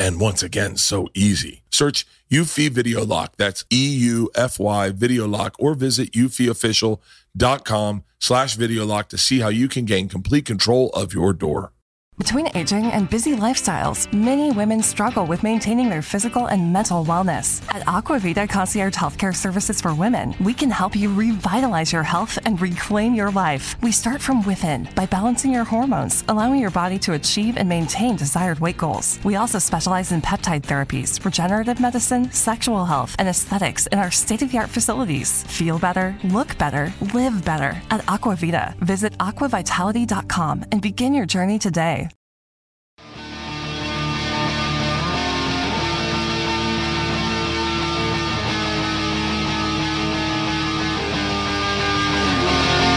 and once again, so easy. Search Eufy Video Lock. That's E-U-F-Y Video Lock or visit eufyofficial.com slash video lock to see how you can gain complete control of your door. Between aging and busy lifestyles, many women struggle with maintaining their physical and mental wellness. At Aquavita Concierge Healthcare Services for Women, we can help you revitalize your health and reclaim your life. We start from within by balancing your hormones, allowing your body to achieve and maintain desired weight goals. We also specialize in peptide therapies, regenerative medicine, sexual health, and aesthetics in our state of the art facilities. Feel better, look better, live better at Aquavita. Visit aquavitality.com and begin your journey today.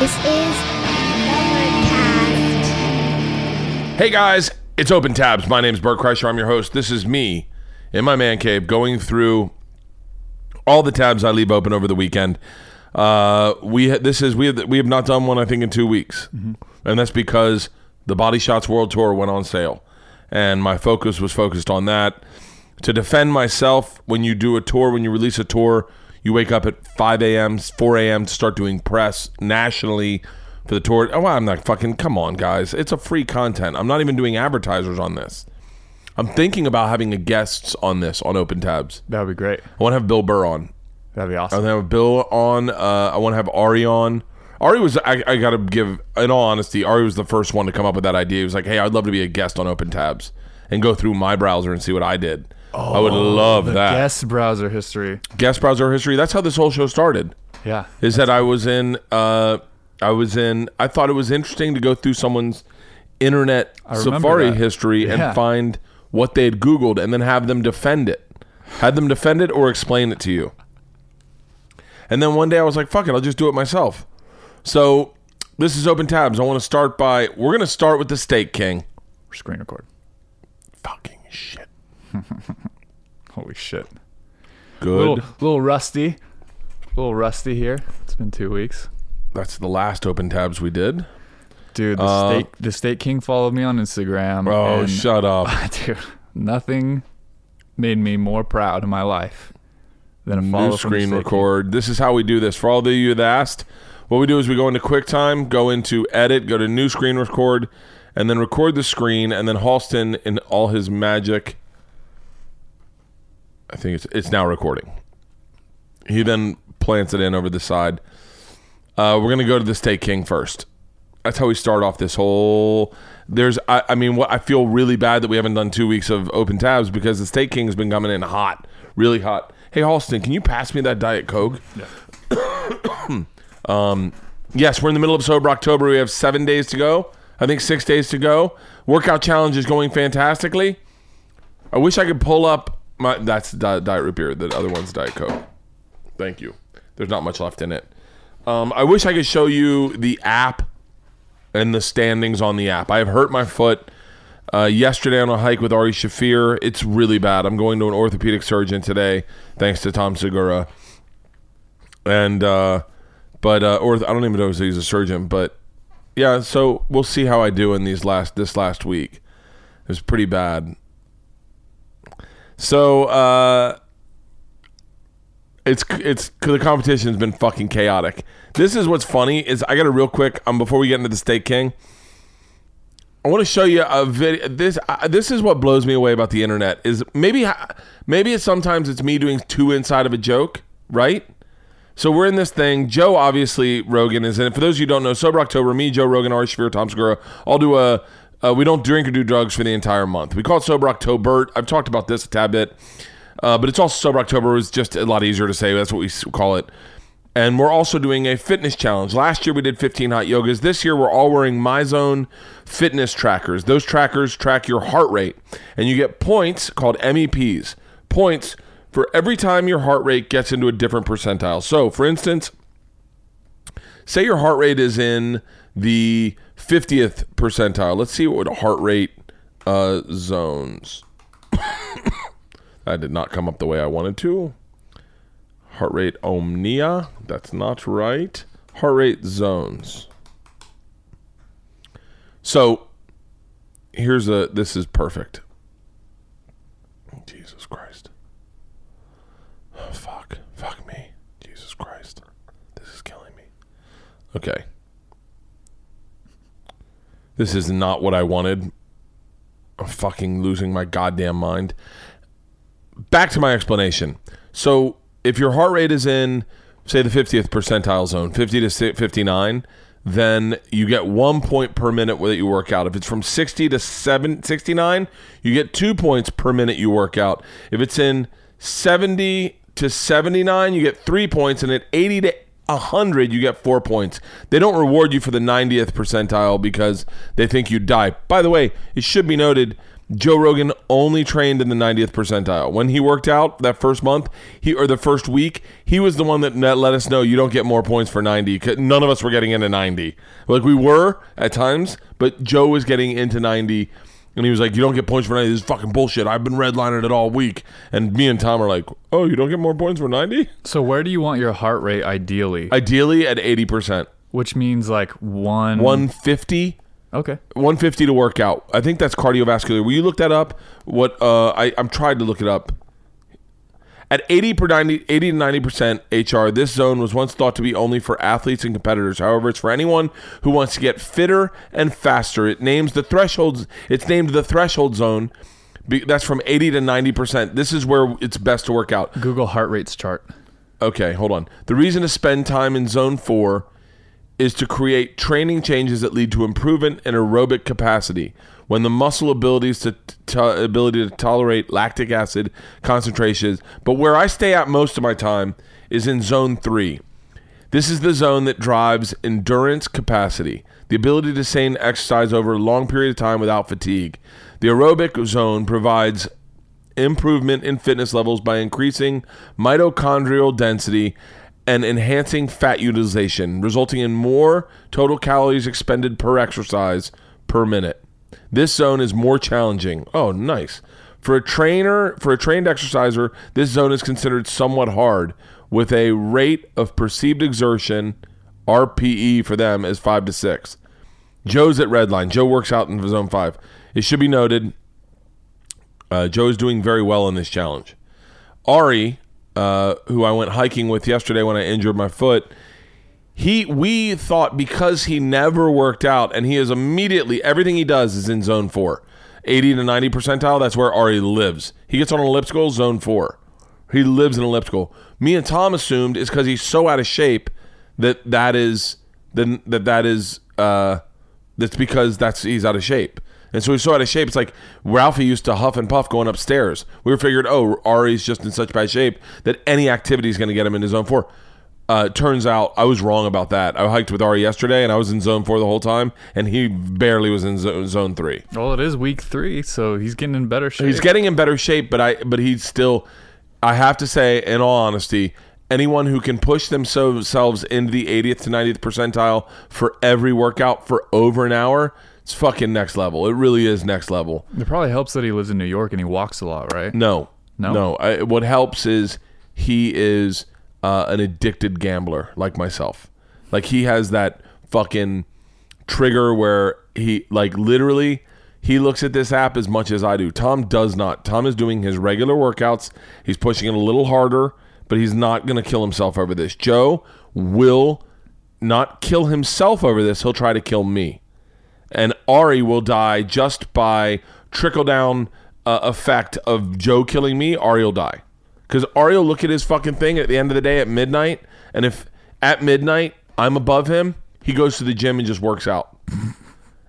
This is Overcast. Hey guys, it's Open Tabs. My name is Bert Kreischer. I'm your host. This is me in my man cave going through all the tabs I leave open over the weekend. Uh, we ha- this is we have, we have not done one I think in two weeks, and that's because the Body Shots World Tour went on sale, and my focus was focused on that. To defend myself, when you do a tour, when you release a tour, you wake up at 5 a.m., 4 a.m. to start doing press nationally for the tour. Oh, I'm not fucking. Come on, guys. It's a free content. I'm not even doing advertisers on this. I'm thinking about having a guests on this on Open Tabs. That would be great. I want to have Bill Burr on. That'd be awesome. I want to have Bill on. Uh, I want to have Ari on. Ari was. I, I got to give. In all honesty, Ari was the first one to come up with that idea. He was like, "Hey, I'd love to be a guest on Open Tabs and go through my browser and see what I did." I would love the that. guest browser history. guest browser history. That's how this whole show started. Yeah. Is that I was in. Uh, I was in. I thought it was interesting to go through someone's internet Safari that. history Yeah. and find what they had Googled and then have them defend it. Had them defend it or explain it to you. And then one day I was like, fuck it, I'll just do it myself. So this is open tabs. I want to start by we're gonna start with the Steak King. Screen record. Fucking shit. Holy shit. Good. Little little rusty. little rusty here. It's been two weeks. That's the last open tabs we did. Dude, the Uh, state the steak king followed me on Instagram. Oh, and- shut up. Dude, nothing made me more proud in my life than a follow New from the screen Steak King. record. This is how we do this. For all of you that asked, what we do is we go into QuickTime, go into edit, go to new screen record, and then record the screen, and then Halston in all his magic. I think it's it's now recording. He then plants it in over the side. Uh, we're gonna go to the Steak King first. That's how we start off this whole. There's, I, I mean, what I feel really bad that we haven't done two weeks of open tabs because the Steak King's been coming in hot, really hot. Hey, Halston, can you pass me that Diet Coke? um, yes, we're in the middle of sober October. We have seven days to go. I think six days to go. Workout challenge is going fantastically. I wish I could pull up my. That's di- Diet Root Beer. The other one's Diet Coke. Thank you. There's not much left in it. Um, I wish I could show you the app and the standings on the app. I have hurt my foot uh, yesterday on a hike with Ari Shaffir. It's really bad. I'm going to an orthopedic surgeon today, thanks to Tom Segura. And uh, but uh, or I don't even know if he's a surgeon, but yeah. So we'll see how I do in these last this last week. It was pretty bad. So uh, it's it's the competition's been fucking chaotic. This is what's funny is I got a real quick um before we get into the State King. I want to show you a video. This uh, this is what blows me away about the internet is maybe maybe it's sometimes it's me doing too inside of a joke, right? So we're in this thing. Joe, obviously, Rogan is in it. For those of you who don't know, Sober October, me, Joe Rogan, Ari Shaffir, Tom Segura, all do a. Uh, we don't drink or do drugs for the entire month. We call it Sober October. I've talked about this a tad bit, uh, but it's also Sober October. It's just a lot easier to say. That's what we call it. And we're also doing a fitness challenge. Last year we did 15 hot yogas. This year we're all wearing MyZone fitness trackers. Those trackers track your heart rate, and you get points called MEPs. Points for every time your heart rate gets into a different percentile. So, for instance, say your heart rate is in the 50th percentile. Let's see what heart rate uh, zones. that did not come up the way I wanted to. Heart rate omnia. That's not right. Heart rate zones. So here's a this is perfect. Jesus Christ. Oh, fuck. Fuck me. Jesus Christ. This is killing me. Okay. This is not what I wanted. I'm fucking losing my goddamn mind. Back to my explanation. So, if your heart rate is in, say, the 50th percentile zone, 50 to 59, then you get one point per minute that you work out. If it's from 60 to 7, 69, you get two points per minute you work out. If it's in 70 to 79, you get three points. And at 80 to 100, you get four points. They don't reward you for the 90th percentile because they think you die. By the way, it should be noted Joe Rogan only trained in the 90th percentile. When he worked out that first month, he or the first week, he was the one that let us know you don't get more points for 90. 'cause None of us were getting into 90. Like we were at times, but Joe was getting into 90. And he was like, "You don't get points for 90. This is fucking bullshit. I've been redlining it all week." And me and Tom are like, "Oh, you don't get more points for 90? So where do you want your heart rate ideally? Ideally at 80%. Which means like one. 150 Okay. 150 to work out. I think that's cardiovascular. Will you look that up? What uh, I I'm trying to look it up. At 80 per 90, 80 to 90 percent HR, this zone was once thought to be only for athletes and competitors. However, it's for anyone who wants to get fitter and faster. It names the thresholds. It's named the threshold zone. That's from 80 to 90 percent. This is where it's best to work out. Google heart rates chart. Okay, hold on. The reason to spend time in zone four is to create training changes that lead to improvement in aerobic capacity. When the muscle abilities to, ability to tolerate lactic acid concentrations, but where I stay at most of my time is in zone three. This is the zone that drives endurance capacity, the ability to sustain exercise over a long period of time without fatigue. The aerobic zone provides improvement in fitness levels by increasing mitochondrial density and enhancing fat utilization, resulting in more total calories expended per exercise per minute. This zone is more challenging. Oh, nice. For a trainer, for a trained exerciser, this zone is considered somewhat hard with a rate of perceived exertion RPE for them is 5 to 6. Joe's at Redline. Joe works out in zone 5. It should be noted uh, Joe is doing very well in this challenge. Ari, uh, who I went hiking with yesterday when I injured my foot, he we thought because he never worked out and he is immediately everything he does is in zone four. 80 to 90 percentile, that's where Ari lives. He gets on an elliptical, zone four. He lives in elliptical. Me and Tom assumed is because he's so out of shape that that is then that that is uh that's because that's he's out of shape. And so he's so out of shape. It's like Ralphie used to huff and puff going upstairs. We were figured, oh, Ari's just in such bad shape that any activity is going to get him into zone four. Uh, turns out I was wrong about that. I hiked with Ari yesterday, and I was in zone four the whole time, and he barely was in zo- zone three. Well, it is week three, so he's getting in better shape. He's getting in better shape, but I but he's still. I have to say, in all honesty, anyone who can push themselves into the 80th to 90th percentile for every workout for over an hour, it's fucking next level. It really is next level. It probably helps that he lives in New York and he walks a lot, right? No, No? no. I, what helps is he is uh, an addicted gambler like myself. Like he has that fucking trigger where he like literally he looks at this app as much as I do. Tom does not. Tom is doing his regular workouts. He's pushing it a little harder, but he's not going to kill himself over this. Joe will not kill himself over this. He'll try to kill me. And Ari will die just by trickle down uh, effect of Joe killing me. Ari will die. Because Ari will look at his fucking thing at the end of the day at midnight. And if at midnight I'm above him, he goes to the gym and just works out.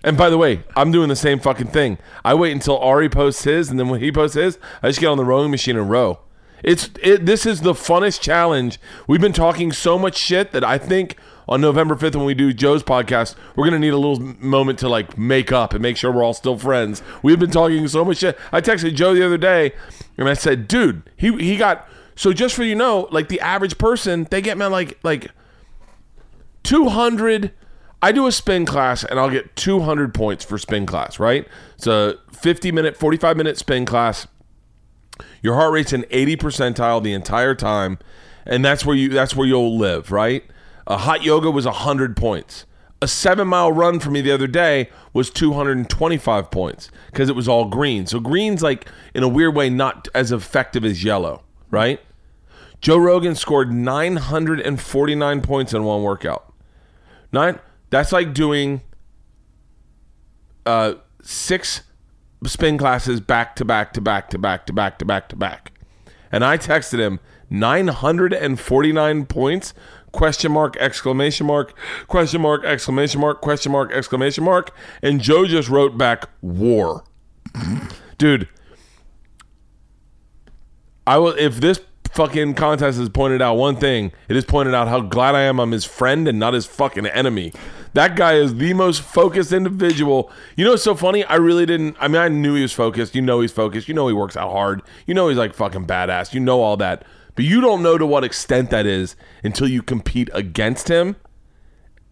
And by the way, I'm doing the same fucking thing. I wait until Ari posts his, and then when he posts his, I just get on the rowing machine and row. It's it. This is the funnest challenge. We've been talking so much shit that I think on November 5th when we do Joe's podcast, we're gonna need a little moment to like make up and make sure we're all still friends. We've been talking so much shit. I texted Joe the other day, and I said, "Dude, he he got so just for you know, like the average person, they get man like like 200 I do a spin class and I'll get 200 points for spin class, right? It's a 50 minute, 45 minute spin class. Your heart rate's in 80 percentile the entire time, and that's where you that's where you'll live, right? A hot yoga was 100 points. A 7 mile run for me the other day was 225 points because it was all green. So green's like in a weird way not as effective as yellow, right? Joe Rogan scored 949 points in one workout. Nine that's like doing uh, six spin classes back to back to back to back to back to back to back. And I texted him 949 points question mark exclamation mark question mark exclamation mark question mark exclamation mark and Joe just wrote back war. Dude, I will if this fucking contest has pointed out one thing. It has pointed out how glad I am I'm his friend and not his fucking enemy. That guy is the most focused individual. You know what's so funny? I really didn't. I mean, I knew he was focused. You know he's focused. You know he works out hard. You know he's like fucking badass. You know all that. But you don't know to what extent that is until you compete against him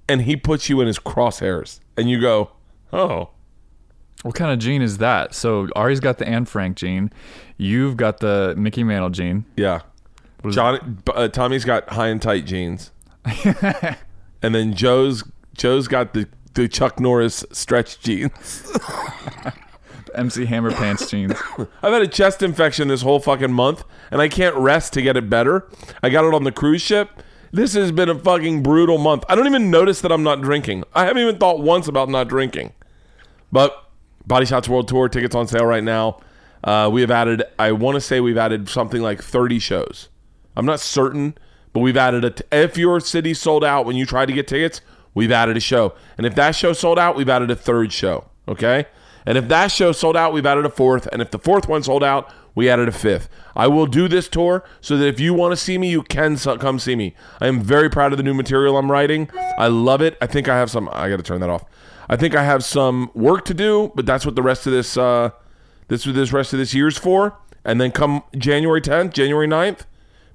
and he puts you in his crosshairs and you go, oh, What kind of gene is that? So Ari's got the Anne Frank gene. You've got the Mickey Mantle gene. Yeah. John, uh, Tommy's got high and tight jeans, and then Joe's Joe's got the the Chuck Norris stretch jeans. MC Hammer Pants jeans. I've had a chest infection this whole fucking month, and I can't rest to get it better. I got it on the cruise ship. This has been a fucking brutal month. I don't even notice that I'm not drinking. I haven't even thought once about not drinking. But Body Shots World Tour tickets on sale right now. Uh, we have added, I want to say we've added something like 30 shows. I'm not certain, but we've added a. T- if your city sold out when you tried to get tickets, we've added a show. And if that show sold out, we've added a third show. Okay. And if that show sold out, we've added a fourth. And if the fourth one sold out, we added a fifth. I will do this tour so that if you want to see me, you can come see me. I am very proud of the new material I'm writing. I love it. I think I have some. I got to turn that off. I think I have some work to do, but that's what the rest of this. Uh, this this rest of this year's for. And then come January 10th, January 9th,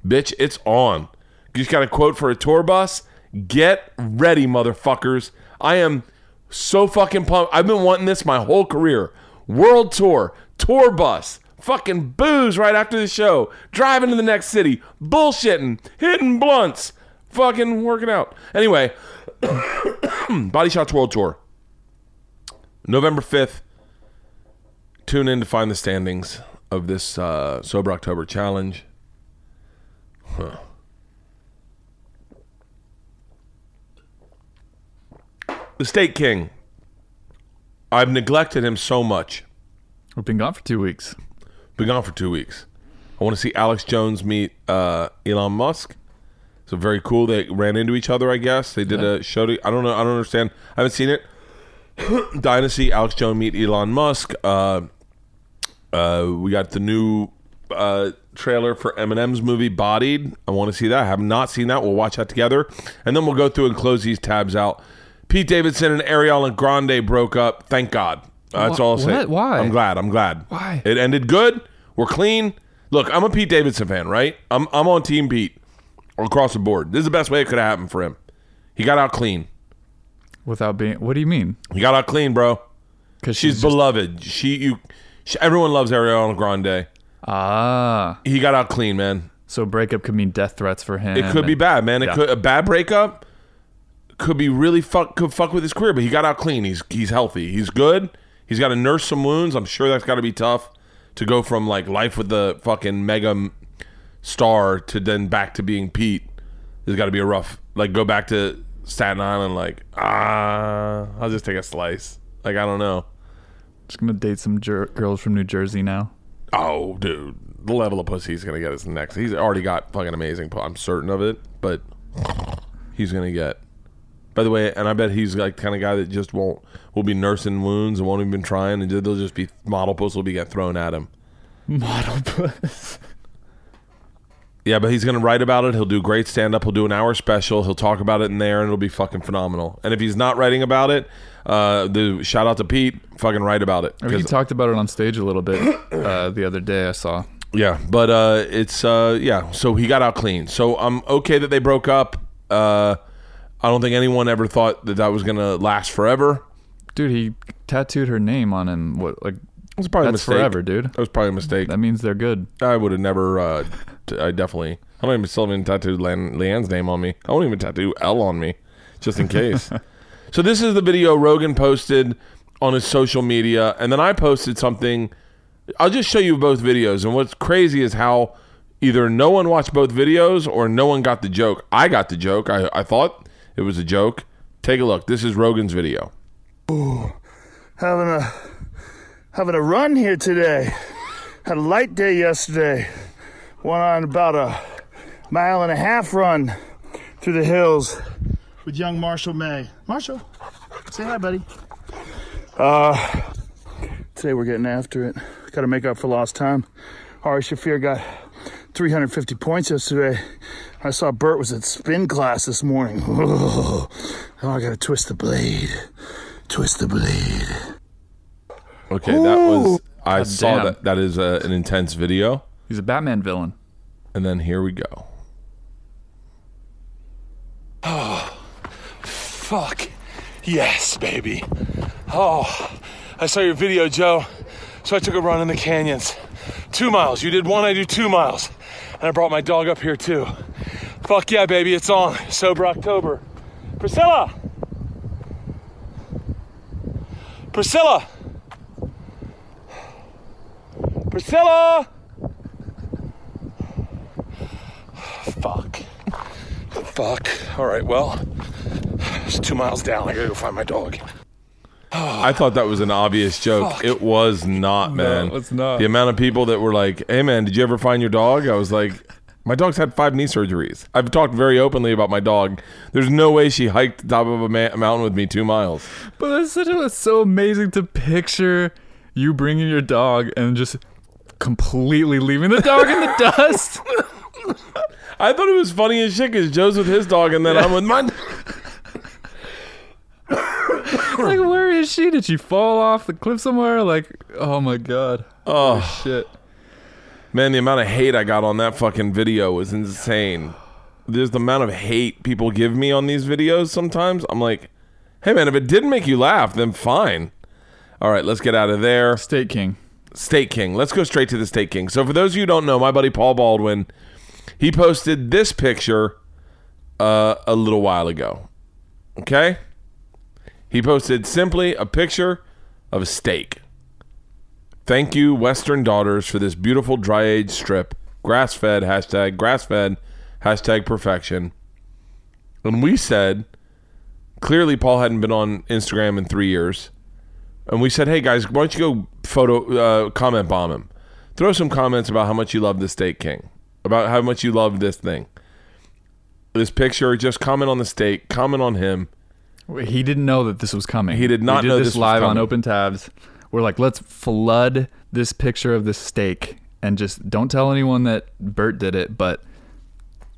bitch, it's on. You just got a quote for a tour bus. Get ready, motherfuckers. I am so fucking pumped. I've been wanting this my whole career. World tour, tour bus, fucking booze right after the show, driving to the next city, bullshitting, hitting blunts, fucking working out. Anyway, Body Shots World Tour. November 5th. Tune in to find the standings of this uh, Sober October challenge. Huh. The Steak King. I've neglected him so much. We've been gone for two weeks. Been gone for two weeks. I want to see Alex Jones meet uh, Elon Musk. So very cool. They ran into each other. I guess they did a show. To, I don't know. I don't understand. I haven't seen it. Dynasty. Alex Jones meet Elon Musk. Uh, uh, we got the new uh, trailer for Eminem's movie Bodied. I want to see that. I have not seen that. We'll watch that together, and then we'll go through and close these tabs out. Pete Davidson and Ariana Grande broke up. Thank God. That's Wha- all I'll say. what? Why? I'm glad. I'm glad. Why? It ended good. We're clean. Look, I'm a Pete Davidson fan, right? I'm I'm on Team Pete across the board. This is the best way it could have happened for him. He got out clean. Without being, what do you mean? He got out clean, bro. Because She's beloved. She you. She, everyone loves Ariana Grande. ah. He got out clean, man. So breakup could mean death threats for him. It could be bad, man. It Yeah. could a bad breakup could be really fuck could fuck with his career, but he got out clean. He's he's healthy. He's good. He's got to nurse some wounds. I'm sure that's got to be tough to go from like life with the fucking mega star to then back to being Pete. There's got to be a rough like go back to Staten Island like ah I'll just take a slice. Like I don't know. Just gonna date some jer- girls from New Jersey now. Oh, dude, the level of pussy he's gonna get is next. He's already got fucking amazing. I'm certain of it, but he's gonna get. By the way, and I bet he's like kind of guy that just won't will be nursing wounds and won't even trying, and they'll just be model puss will be get thrown at him. Model puss. Yeah, but he's gonna write about it. He'll do great stand up. He'll do an hour special. He'll talk about it in there, and it'll be fucking phenomenal. And if he's not writing about it, uh, the shout out to Pete, fucking write about it. He talked about it on stage a little bit uh, the other day. I saw. Yeah, but uh, it's uh, yeah. So he got out clean. So I'm okay that they broke up. Uh, I don't think anyone ever thought that that was gonna last forever. Dude, he tattooed her name on him. What like It was probably That's a mistake. forever, dude. That was probably a mistake. that means they're good. I would have never. Uh, t- I definitely. I don't even still even tattooed Lan- Leanne's name on me. I won't even tattoo L on me, just in case. so this is the video Rogan posted on his social media, and then I posted something. I'll just show you both videos, and what's crazy is how either no one watched both videos or no one got the joke. I got the joke. I, I thought it was a joke. Take a look. This is Rogan's video. Ooh, having a having a run here today. Had a light day yesterday. Went on about a mile and a half run through the hills with young Marshall May. Marshall, say hi, buddy. Uh, today we're getting after it. Got to make up for lost time. Ari Shaffir got 350 points yesterday. I saw Bert was at spin class this morning. Oh, I gotta twist the blade. Twist the blade. Okay, that was. I saw damn. that. That is uh an intense video. He's a Batman villain. And then here we go. Oh, fuck. Yes, baby. Oh, I saw your video, Joe. So I took a run in the canyons. Two miles. You did one, I do two miles. And I brought my dog up here too. Fuck yeah, baby, it's on. Sober October. Priscilla! Priscilla! Priscilla! Fuck. Fuck. All right, well, it's two miles down. I gotta go find my dog. I thought that was an obvious joke. It was not, man. it's not. The amount of people that were like, "Hey, man, did you ever find your dog?" I was like, "My dog's had five knee surgeries." I've talked very openly about my dog. There's no way she hiked the top of a ma- mountain with me two miles. But it's, such a, it's so amazing to picture you bringing your dog and just completely leaving the dog in the dust. I thought it was funny as shit because Joe's with his dog and then I'm with mine. like, where is she? Did she fall off the cliff somewhere? Like, oh my god. Oh Shit. man, the amount of hate I got on that fucking video was insane. There's the amount of hate people give me on these videos sometimes. I'm like, hey man, if it didn't make you laugh, then fine. All right, let's get out of there. Steak King. Steak King. Let's go straight to the Steak King. So, for those of you who don't know, my buddy Paul Baldwin, he posted this picture uh, a little while ago. Okay? He posted simply a picture of a steak. Thank you, Western Daughters, for this beautiful dry aged strip. Grass fed, hashtag grass fed, hashtag perfection. And we said, clearly, Paul hadn't been on Instagram in three years and we said, "Hey guys, why don't you go photo uh, comment bomb him? Throw some comments about how much you love the Steak King, about how much you love this thing, this picture. Just comment on the steak, comment on him. He didn't know that this was coming. He did not we did know this, this live on. Open Tabs. We're like, let's flood this picture of this steak and just don't tell anyone that Bert did it, but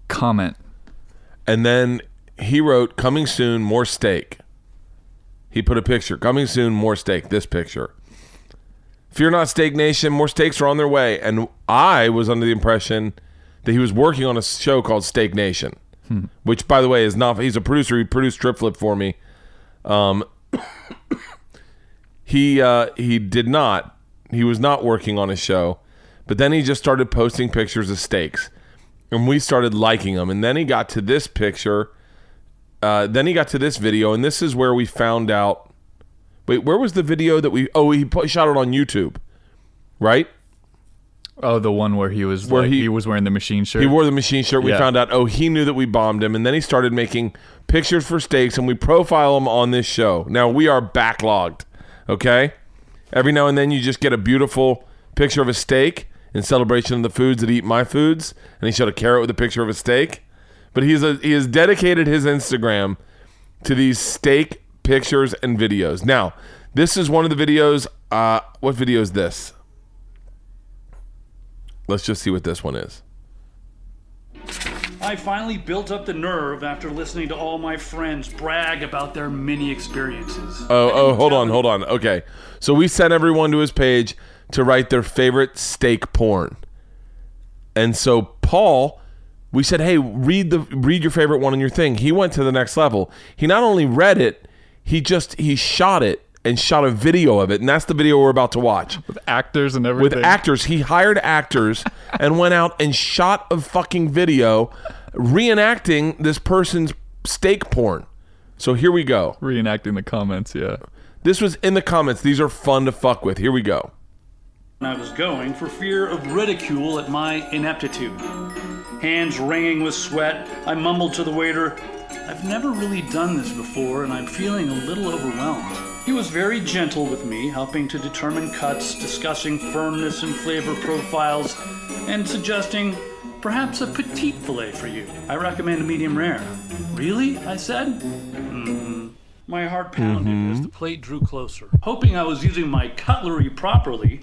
comment. And then he wrote, "Coming soon, more steak." He put a picture, "Coming soon, more steak." This picture. Fear not, Steak Nation. More steaks are on their way. And I was under the impression that he was working on a show called Steak Nation, which, by the way, is not. He's a producer. He produced Trip Flip for me. Um, he uh, he did not. He was not working on a show, but then he just started posting pictures of steaks, and we started liking them. And then he got to this picture, uh, then he got to this video, and this is where we found out. Wait, where was the video that we? Oh, he shot it on YouTube, right? Oh, the one where he was Where like, he- he, was wearing the machine shirt. He wore the machine shirt. We Yeah. found out, oh, he knew that we bombed him, and then he started making pictures for steaks, and we profile him on this show. Now we are backlogged. Okay, every now and then you just get a beautiful picture of a steak in celebration of the foods that eat my foods, and he showed a carrot with a picture of a steak. But he's a he has dedicated his Instagram to these steak pictures and videos. Now, this is one of the videos. Uh, what video is this? Let's just see what this one is. I finally built up the nerve after listening to all my friends brag about their mini experiences. Oh, oh, hold on, hold on. Okay. So we sent everyone to his page to write their favorite steak porn. And so Paul, we said, "Hey, read the read your favorite one in your thing." He went to the next level. He not only read it, he just he shot it and shot a video of it, and that's the video we're about to watch. with actors and everything. With actors, he hired actors and went out and shot a fucking video reenacting this person's steak porn. So here we go. reenacting the comments. Yeah. This was in the comments. These are fun to fuck with. Here we go. I was going for fear of ridicule at my ineptitude. Hands wringing with sweat, I mumbled to the waiter, I've never really done this before and I'm feeling a little overwhelmed. He was very gentle with me, helping to determine cuts, discussing firmness and flavor profiles, and suggesting perhaps a petite filet for you. I recommend a medium rare. Really? I said. Mm-hmm. My heart pounded as mm-hmm. the plate drew closer. Hoping I was using my cutlery properly,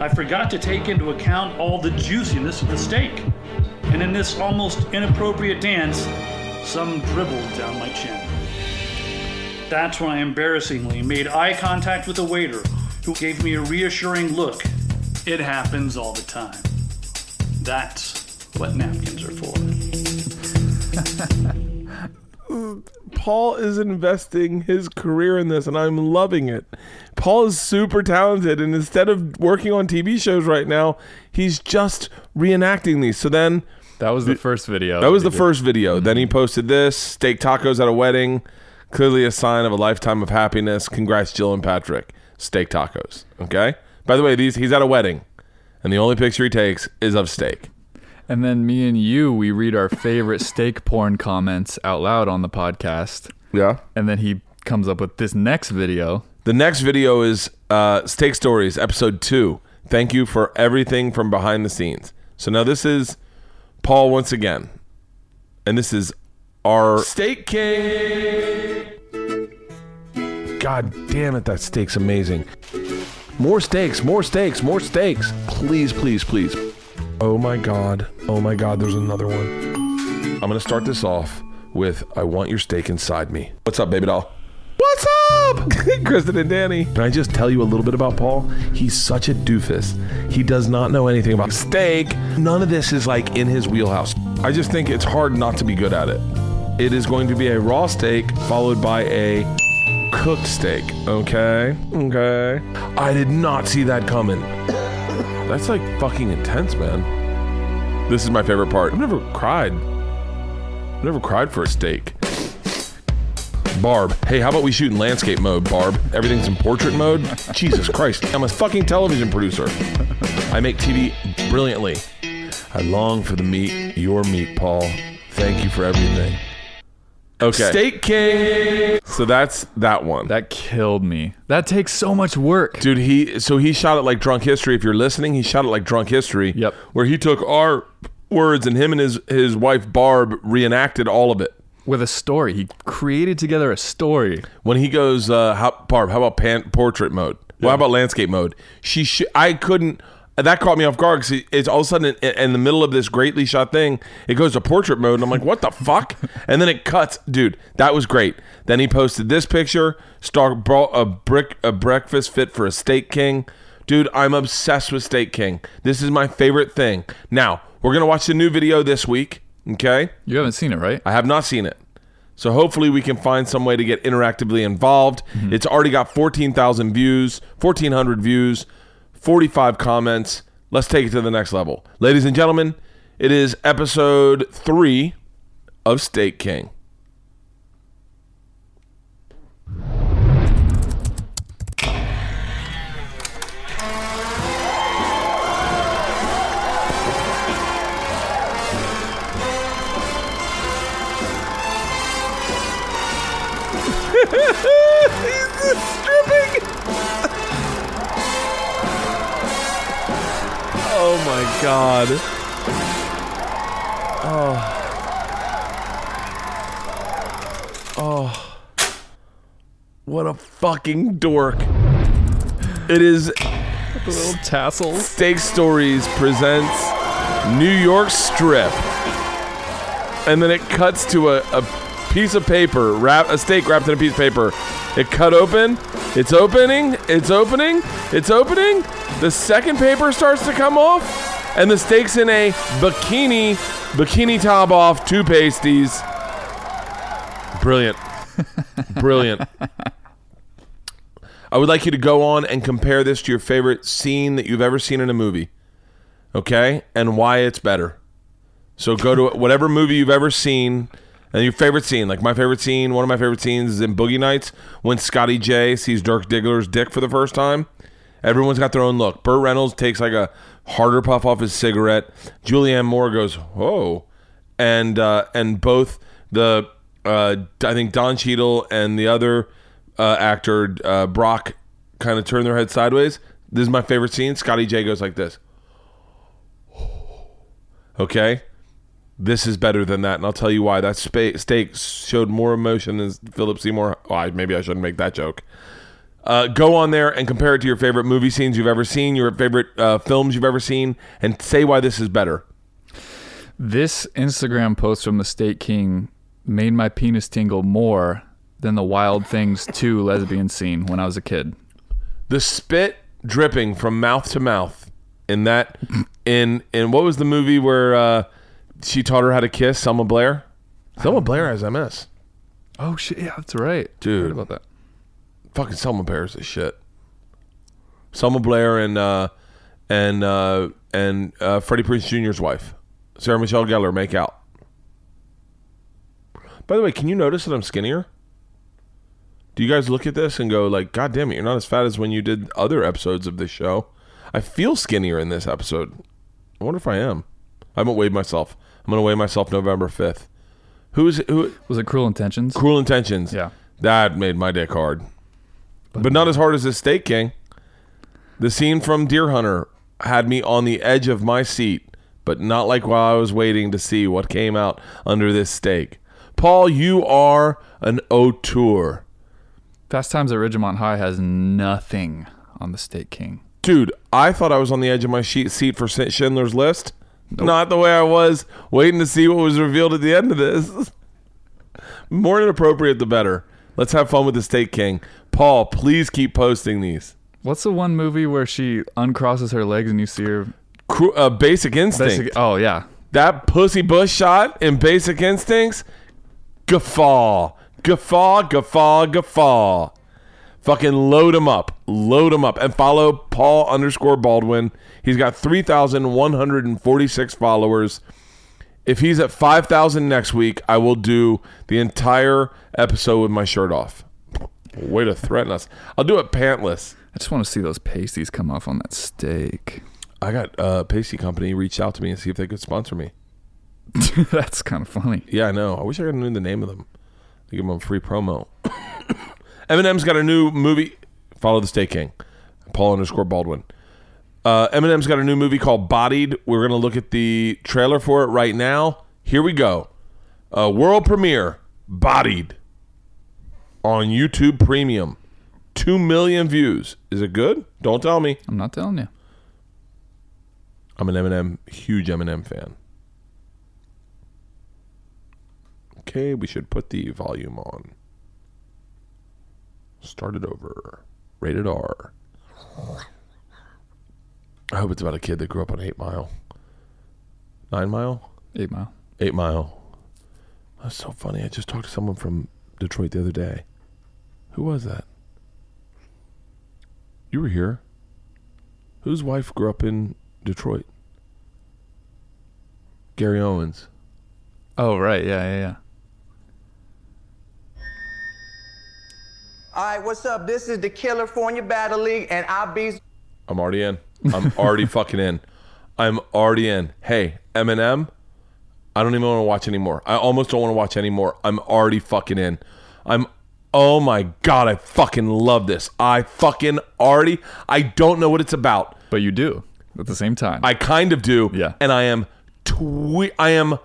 I forgot to take into account all the juiciness of the steak. And in this almost inappropriate dance, some dribbled down my chin. That's when I embarrassingly made eye contact with the waiter, who gave me a reassuring look. It happens all the time. That's what napkins are for. Paul is investing his career in this, and I'm loving it. Paul is super talented, and instead of working on TV shows right now, he's just reenacting these. So then That was the first video. that was the did. first video. Then he posted this steak tacos at a wedding, clearly a sign of a lifetime of happiness. Congrats, Jill and Patrick. Steak tacos. Okay. By the way, these he's at a wedding, and the only picture he takes is of steak. And then me and you, we read our favorite steak porn comments out loud on the podcast. Yeah. And then he comes up with this next video. The next video is uh, Steak Stories, episode two. Thank you for everything from behind the scenes. So now this is Paul once again. And this is our Steak King. God damn it, that steak's amazing. More steaks, more steaks, more steaks. Please, please, please. Oh my God. Oh my God, there's another one. I'm going to start this off with I want your steak inside me. What's up, baby doll? What's up? Kristen and Danny. Can I just tell you a little bit about Paul? He's such a doofus. He does not know anything about steak. None of this is like in his wheelhouse. I just think it's hard not to be good at it. It is going to be a raw steak followed by a cooked steak. Okay? Okay. I did not see that coming. That's like fucking intense, man. This is my favorite part. I've never cried. I've never cried for a steak. Barb, hey, how about we shoot in landscape mode, Barb? Everything's in portrait mode? Jesus Christ, I'm a fucking television producer. I make TV brilliantly. I long for the meat, your meat, Paul. Thank you for everything. Okay. Steak King. So that's that one. That killed me. That takes so much work. Dude, he so he shot it like drunk history. If you're listening, he shot it like drunk history. Yep. Where he took our words and him and his his wife Barb reenacted all of it. With a story. He created together a story. When he goes, uh, how, Barb, how about pan, portrait mode? Well, how about landscape mode? She, sh- I couldn't. That caught me off guard because it's all of a sudden in, in the middle of this greatly shot thing, it goes to portrait mode, and I'm like, what the fuck? And then it cuts, dude. That was great. Then he posted this picture, star brought a brick, a breakfast fit for a steak king. Dude, I'm obsessed with Steak King. This is my favorite thing. Now we're gonna watch the new video this week. Okay. You haven't seen it, right? I have not seen it. So hopefully we can find some way to get interactively involved. Mm-hmm. It's already got 14,000 views, 1,400 views, 45 comments. Let's take it to the next level. Ladies and gentlemen, it is episode three of Steak King. God. Oh. Oh. What a fucking dork. It is The little tassels. Steak Stories presents New York Strip. And then it cuts to a, a piece of paper, wrap a steak wrapped in a piece of paper. It cut open. It's opening. It's opening. It's opening. The second paper starts to come off, and the steak's in a bikini, bikini top off, two pasties. Brilliant. Brilliant. I would like you to go on and compare this to your favorite scene that you've ever seen in a movie. Okay? And why it's better. So go to whatever movie you've ever seen and your favorite scene. Like my favorite scene, one of my favorite scenes is in Boogie Nights when Scotty J sees Dirk Diggler's dick for the first time. Everyone's got their own look. Burt Reynolds takes like a harder puff off his cigarette. Julianne Moore goes, "Whoa," and uh, and both the uh, I think Don Cheadle and the other uh, actor uh, Brock kind of turn their head sideways. This is my favorite scene. Scotty J goes like this. Okay, this is better than that, and I'll tell you why. That spa- steak showed more emotion than Philip Seymour. Oh, maybe I shouldn't make that joke. Uh, go on there and compare it to your favorite movie scenes you've ever seen, your favorite uh, films you've ever seen, and say why this is better. This Instagram post from the Steak King made my penis tingle more than the Wild Things 2 lesbian scene when I was a kid. the spit dripping from mouth to mouth in that in in what was the movie where uh, she taught her how to kiss Selma Blair? Selma Blair has MS. Oh shit, yeah, that's right. Dude. I heard about that. Fucking Selma Blair is a shit. Selma Blair and uh, and uh, and uh, Freddie Prinze Jr.'s wife, Sarah Michelle Gellar, make out. By the way, can you notice that I'm skinnier? Do you guys look at this and go like, "God damn it, you're not as fat as when you did other episodes of this show"? I feel skinnier in this episode. I wonder if I am. I haven't weighed myself. I'm gonna weigh myself November fifth. Who's who? Was it Cruel Intentions? Cruel Intentions. Yeah. That made my dick hard. But not as hard as the Steak King. The scene from Deer Hunter had me on the edge of my seat, but not like while I was waiting to see what came out under this steak. Paul, you are an auteur. Fast Times at Ridgemont High has nothing on the Steak King. Dude, I thought I was on the edge of my sheet, seat for Schindler's List. Not the way I was waiting to see what was revealed at the end of this. More inappropriate, the better. Let's have fun with the Steak King. Paul, please keep posting these. What's the one movie where she uncrosses her legs and you see her Cru- uh, Basic Instinct. basic? Oh yeah, That pussy bush shot in Basic Instincts, guffaw, guffaw, guffaw, guffaw. Fucking load him up, load him up, and follow Paul underscore Baldwin. He's got three thousand one hundred and forty-six followers. If he's at five thousand next week, I will do the entire episode with my shirt off. Way to threaten us! I'll do it pantless. I just want to see those pasties come off on that steak. I got uh, a pasty company reached out to me and see if they could sponsor me. That's kind of funny. Yeah, I know. I wish I could knew the name of them. They give them a free promo. Eminem's got a new movie. Follow the Steak King. Paul underscore Baldwin. Uh, Eminem's got a new movie called Bodied. We're going to look at the trailer for it right now. Here we go. Uh, world premiere Bodied on YouTube Premium. Two million views. Is it good? Don't tell me. I'm not telling you. I'm an Eminem, huge Eminem fan. Okay, we should put the volume on. Start it over. Rated R. I hope it's about a kid that grew up on Eight Mile. Nine Mile? Eight Mile. Eight Mile. That's so funny. I just talked to someone from Detroit the other day. Who was that? You were here. Whose wife grew up in Detroit? Gary Owens. Oh right, yeah, yeah, yeah. All right, what's up? This is the California Battle League, and I'll be. I'm already in. I'm already fucking in. I'm already in. Hey, Eminem, I don't even want to watch anymore. I almost don't want to watch anymore. I'm already fucking in. I'm Oh my god, I fucking love this. I fucking already I don't know what it's about. But you do at the same time. I kind of do. Yeah. And I am twi- I am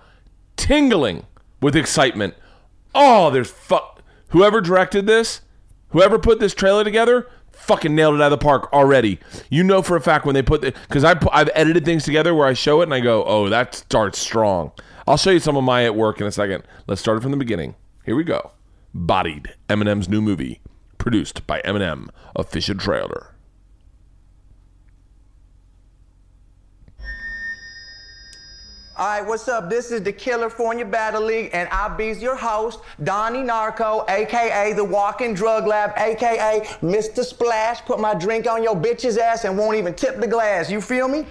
tingling with excitement. Oh, there's fuck whoever directed this, whoever put this trailer together, fucking nailed it out of the park already. You know for a fact when they put the because I I've edited things together where I show it and I go, oh, that starts strong. I'll show you some of my at work in a second. Let's start it from the beginning. Here we go. Bodied, Eminem's new movie, produced by Eminem, official trailer. All right, what's up? This is the California Battle League, and I'll be your host, Donnie Narco, aka the Walking Drug Lab, aka Mr. Splash. Put my drink on your bitch's ass and won't even tip the glass. You feel me?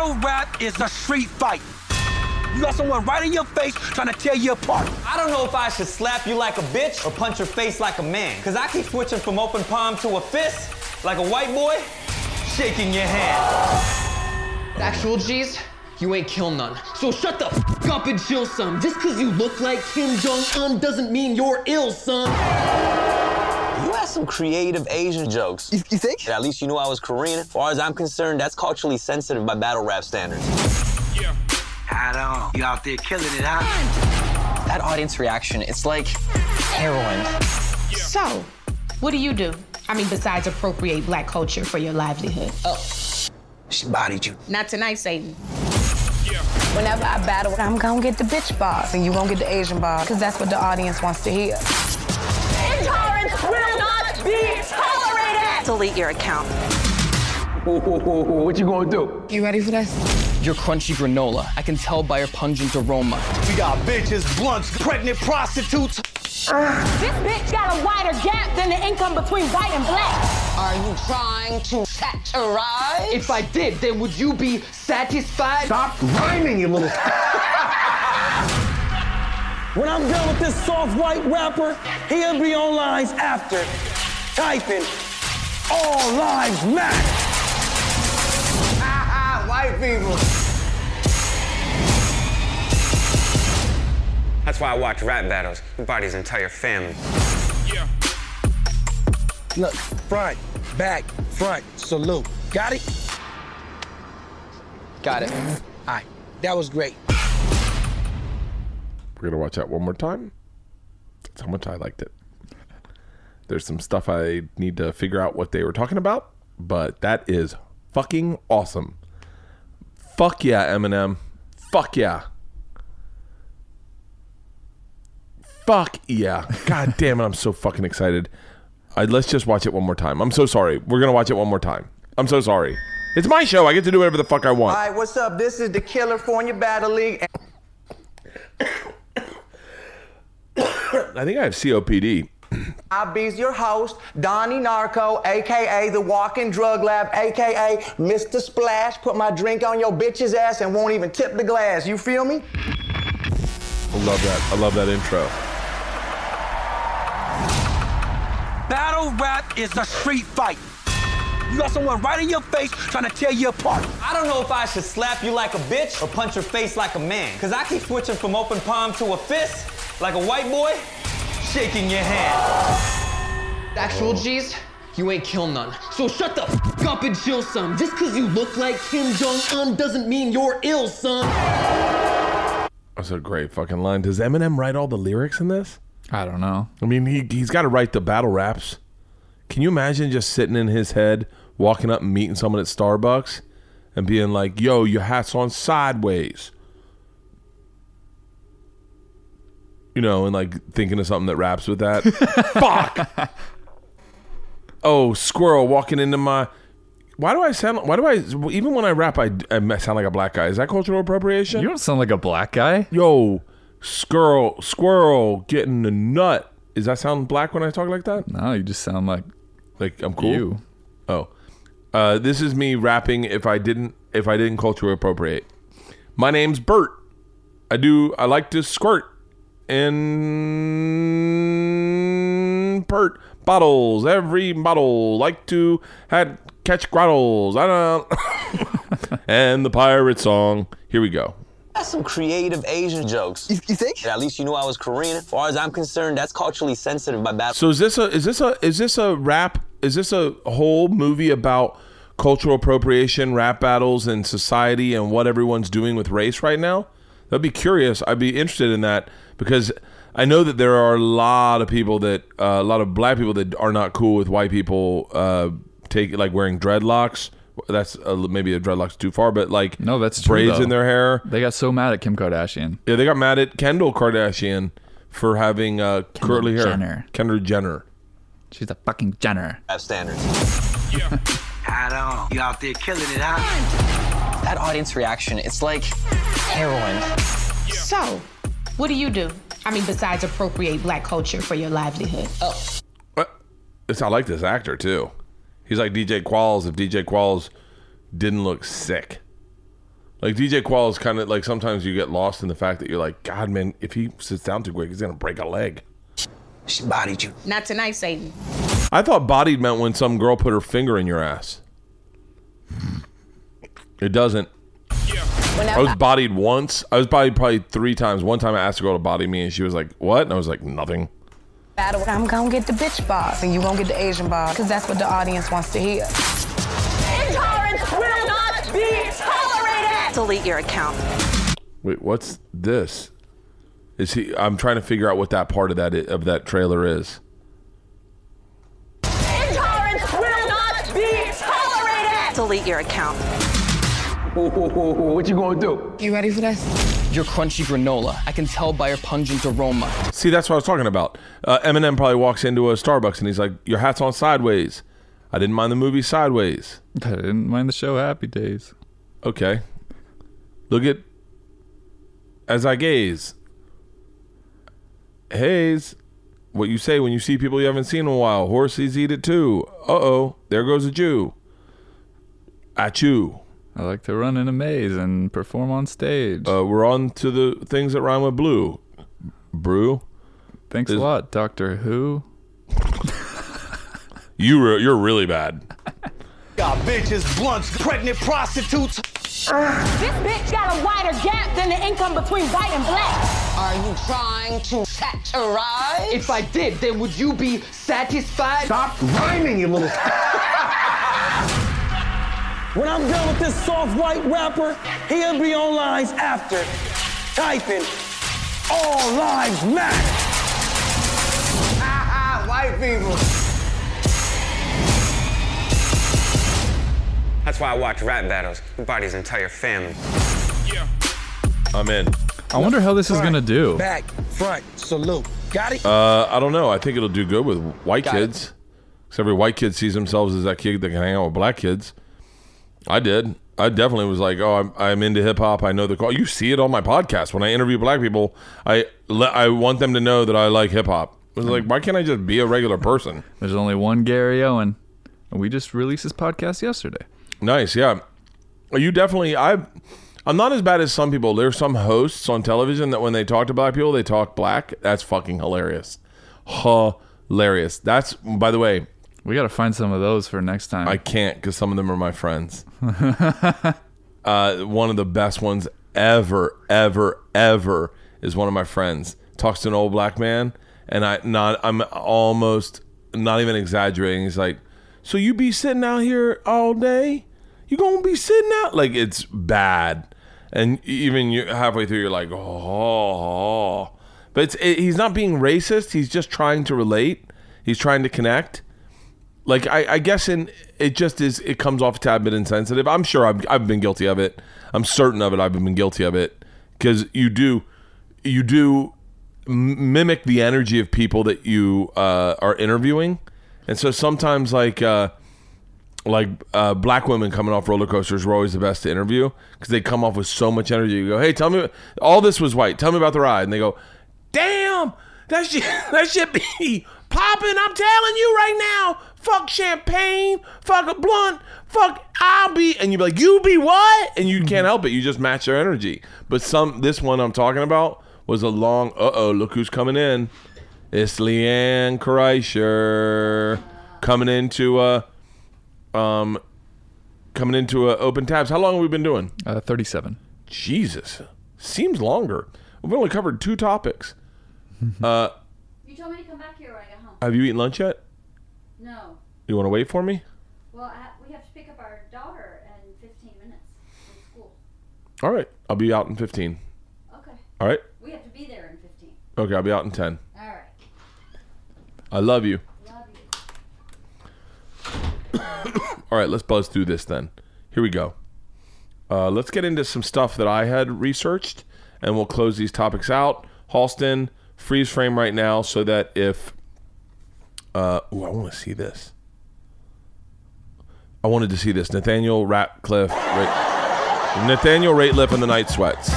Battle rap is a street fight. You got someone right in your face trying to tear you apart. I don't know if I should slap you like a bitch or punch your face like a man. Cause I keep switching from open palm to a fist, like a white boy, shaking your hand. Actual G's, you ain't kill none. So shut the f up and chill some. Just cause you look like Kim Jong-un doesn't mean you're ill, son. You some creative Asian jokes. You, you think? at least you knew I was Korean. As far as I'm concerned, that's culturally sensitive by battle rap standards. I don't. You out there killing it, huh? That audience reaction, it's like heroin. So, what do you do? I mean, besides appropriate black culture for your livelihood. Oh, She bodied you. not tonight, Satan. Whenever I battle, I'm gonna get the bitch box and you gonna get the Asian boss, because that's what the audience wants to hear. Intolerance will not be tolerated! Delete your account. What you gonna do? You ready for this? Your crunchy granola. I can tell by your pungent aroma. We got bitches, blunts, pregnant prostitutes. This bitch got a wider gap than the income between white and black. Are you trying to satirize? If I did, then would you be satisfied? Stop rhyming, you little. when I'm done with this soft white rapper, he'll be on lines after, typing, all lives matter. White people. That's why I watch rap battles. Your body's entire family. Yeah. Look, front, back, front, salute. Got it? Got it. All right, that was great. We're gonna watch that one more time. That's how much I liked it. There's some stuff I need to figure out what they were talking about, but that is fucking awesome. Fuck yeah, Eminem. Fuck yeah. Fuck yeah. God damn it, I'm so fucking excited. I, let's just watch it one more time. I'm so sorry. We're gonna watch it one more time. I'm so sorry. It's my show. I get to do whatever the fuck I want. All right, what's up? This is the California Battle League. I think I have COPD. I'll be your host, Donnie Narco, aka the Walking Drug Lab, aka Mr. Splash. Put my drink on your bitch's ass and won't even tip the glass. You feel me? I love that. I love that intro. Battle rap is a street fight. You got someone right in your face trying to tear you apart. I don't know if I should slap you like a bitch or punch your face like a man. Cause I keep switching from open palm to a fist, like a white boy, shaking your hand. Actual oh. G's, you ain't kill none. So shut the f up and chill some. Just cause you look like Kim Jong-un doesn't mean you're ill, son. That's a great fucking line. Does Eminem write all the lyrics in this? I don't know. I mean, he he's got to write the battle raps. Can you imagine just sitting in his head, walking up and meeting someone at Starbucks, and being like, "Yo, your hat's on sideways," you know, and like thinking of something that raps with that. Fuck. Oh, squirrel walking into my. Why do I sound? Why do I? Even when I rap, I, I sound like a black guy. Is that cultural appropriation? You don't sound like a black guy. Yo, squirrel, squirrel getting the nut. Is that sound black when I talk like that? No, you just sound like like I'm cool. You. Oh, uh, this is me rapping. If I didn't, if I didn't culture appropriate, my name's Bert. I do. I like to squirt in Bert bottles. Every bottle like to had catch grottles. I don't. and the pirate song. Here we go. That's some creative Asian jokes. You, think? At least you knew I was Korean. As far as I'm concerned, that's culturally sensitive by bad. So is this a is this a is this a rap is this a whole movie about cultural appropriation, rap battles, and society and what everyone's doing with race right now? That'd be curious. I'd be interested in that because I know that there are a lot of people that uh, a lot of black people that are not cool with white people uh, take like wearing dreadlocks. That's a, maybe a dreadlocks too far, but like No, that's true, braids though. in their hair. They got so mad at Kim Kardashian. Yeah, they got mad at Kendall Kardashian for having uh, curly hair. Jenner. Kendall Jenner. She's a fucking Jenner. Have standards. I don't. You out there killing it, huh? That audience reaction, it's like heroin. So, what do you do? I mean, besides appropriate black culture for your livelihood. Oh. It's I like this actor too. He's like DJ Qualls if DJ Qualls didn't look sick. Like DJ Qualls kind of like sometimes you get lost in the fact that you're like, God man, if he sits down too quick, he's gonna break a leg. She bodied you. Not tonight, Satan. I thought bodied meant when some girl put her finger in your ass. It doesn't. I was bodied once. I was bodied probably three times. One time I asked a girl to body me and she was like, What? And I was like, Nothing. I'm gonna get the bitch box, and you gonna get the Asian box, because that's what the audience wants to hear. Intolerance will not be tolerated. Delete your account. Wait, what's this? Is he I'm trying to figure out what that part of that of that trailer is. Intolerance will not be tolerated. Delete your account. What you gonna do? You ready for this? Your crunchy granola. I can tell by your pungent aroma. See, that's what I was talking about. Uh, Eminem probably walks into a Starbucks and he's like, "Your hat's on sideways." I didn't mind the movie Sideways. I didn't mind the show Happy Days. Okay. Look at as I gaze. Haze, what you say when you see people you haven't seen in a while. Horses eat it too. Uh oh, there goes a Jew. At you. I like to run in a maze and perform on stage. Uh, we're on to the things that rhyme with blue. Brew. Thanks Is- a lot, Doctor Who. You re- you're really bad. Got bitches, blunts, pregnant prostitutes. This bitch got a wider gap than the income between white and black. Are you trying to satirize? If I did, then would you be satisfied? Stop rhyming, you little. when I'm done with this soft white rapper, he'll be on lines after, typing, "All lives matter." Ha ha, White people. That's why I watch rap battles. He bought entire family. Yeah. I'm in. I wonder how this is gonna do. Back, front, salute. Got it? Uh, I don't know. I think it'll do good with white Got kids. Because every white kid sees themselves as that kid that can hang out with black kids. I did. I definitely was like, oh, I'm, I'm into hip hop. I know the call. You see it on my podcast when I interview black people. I le- I want them to know that I like hip hop. I was like, why can't I just be a regular person? There's only one Gary Owen, and we just released his podcast yesterday. Nice, yeah. You definitely. I. I'm not as bad as some people. There's some hosts on television that when they talk to black people, they talk black. That's fucking hilarious. Hilarious. That's by the way. We got to find some of those for next time. I can't because some of them are my friends. uh, one of the best ones ever, ever, ever is one of my friends. Talks to an old black man, and I not. I'm almost not even exaggerating. He's like, "So you be sitting out here all day? You gonna be sitting out like it's bad?" And even you halfway through, you're like, "Oh." But it's, it, he's not being racist. He's just trying to relate. He's trying to connect like I, I guess in it just is it comes off a tad bit insensitive. I'm sure I've, I've been guilty of it. I'm certain of it. I've been guilty of it because you do you do mimic the energy of people that you uh, are interviewing, and so sometimes like uh, like uh, black women coming off roller coasters were always the best to interview because they come off with so much energy. You go, hey, tell me all this was white. Tell me about the ride, and they go, damn, that shit that shit be popping. I'm telling you right now. Fuck champagne, fuck a blunt, fuck I'll be, and you'd be like, you be what? And you can't help it. You just match their energy. But some this one I'm talking about was a long. Uh oh, look who's coming in. It's LeeAnn Kreischer coming into uh um coming into uh, open tabs. How long have we been doing? Uh, 37. Jesus, Seems longer. We've only covered two topics. uh, You told me to come back here when I got home. have you eaten lunch yet? No. You want to wait for me? Well, I, we have to pick up our daughter in 15 minutes from school. All right. I'll be out in 15. Okay. All right. We have to be there in 15. Okay, I'll be out in 10. All right. I love you. Love All right, let's buzz through this then. Here we go. Uh, let's get into some stuff that I had researched, and we'll close these topics out. Halston, freeze frame right now, so that if, uh, ooh, I want to see this. I wanted to see this. Nathaniel Ratcliffe, Ra- Nathaniel Rateliff in the Night Sweats.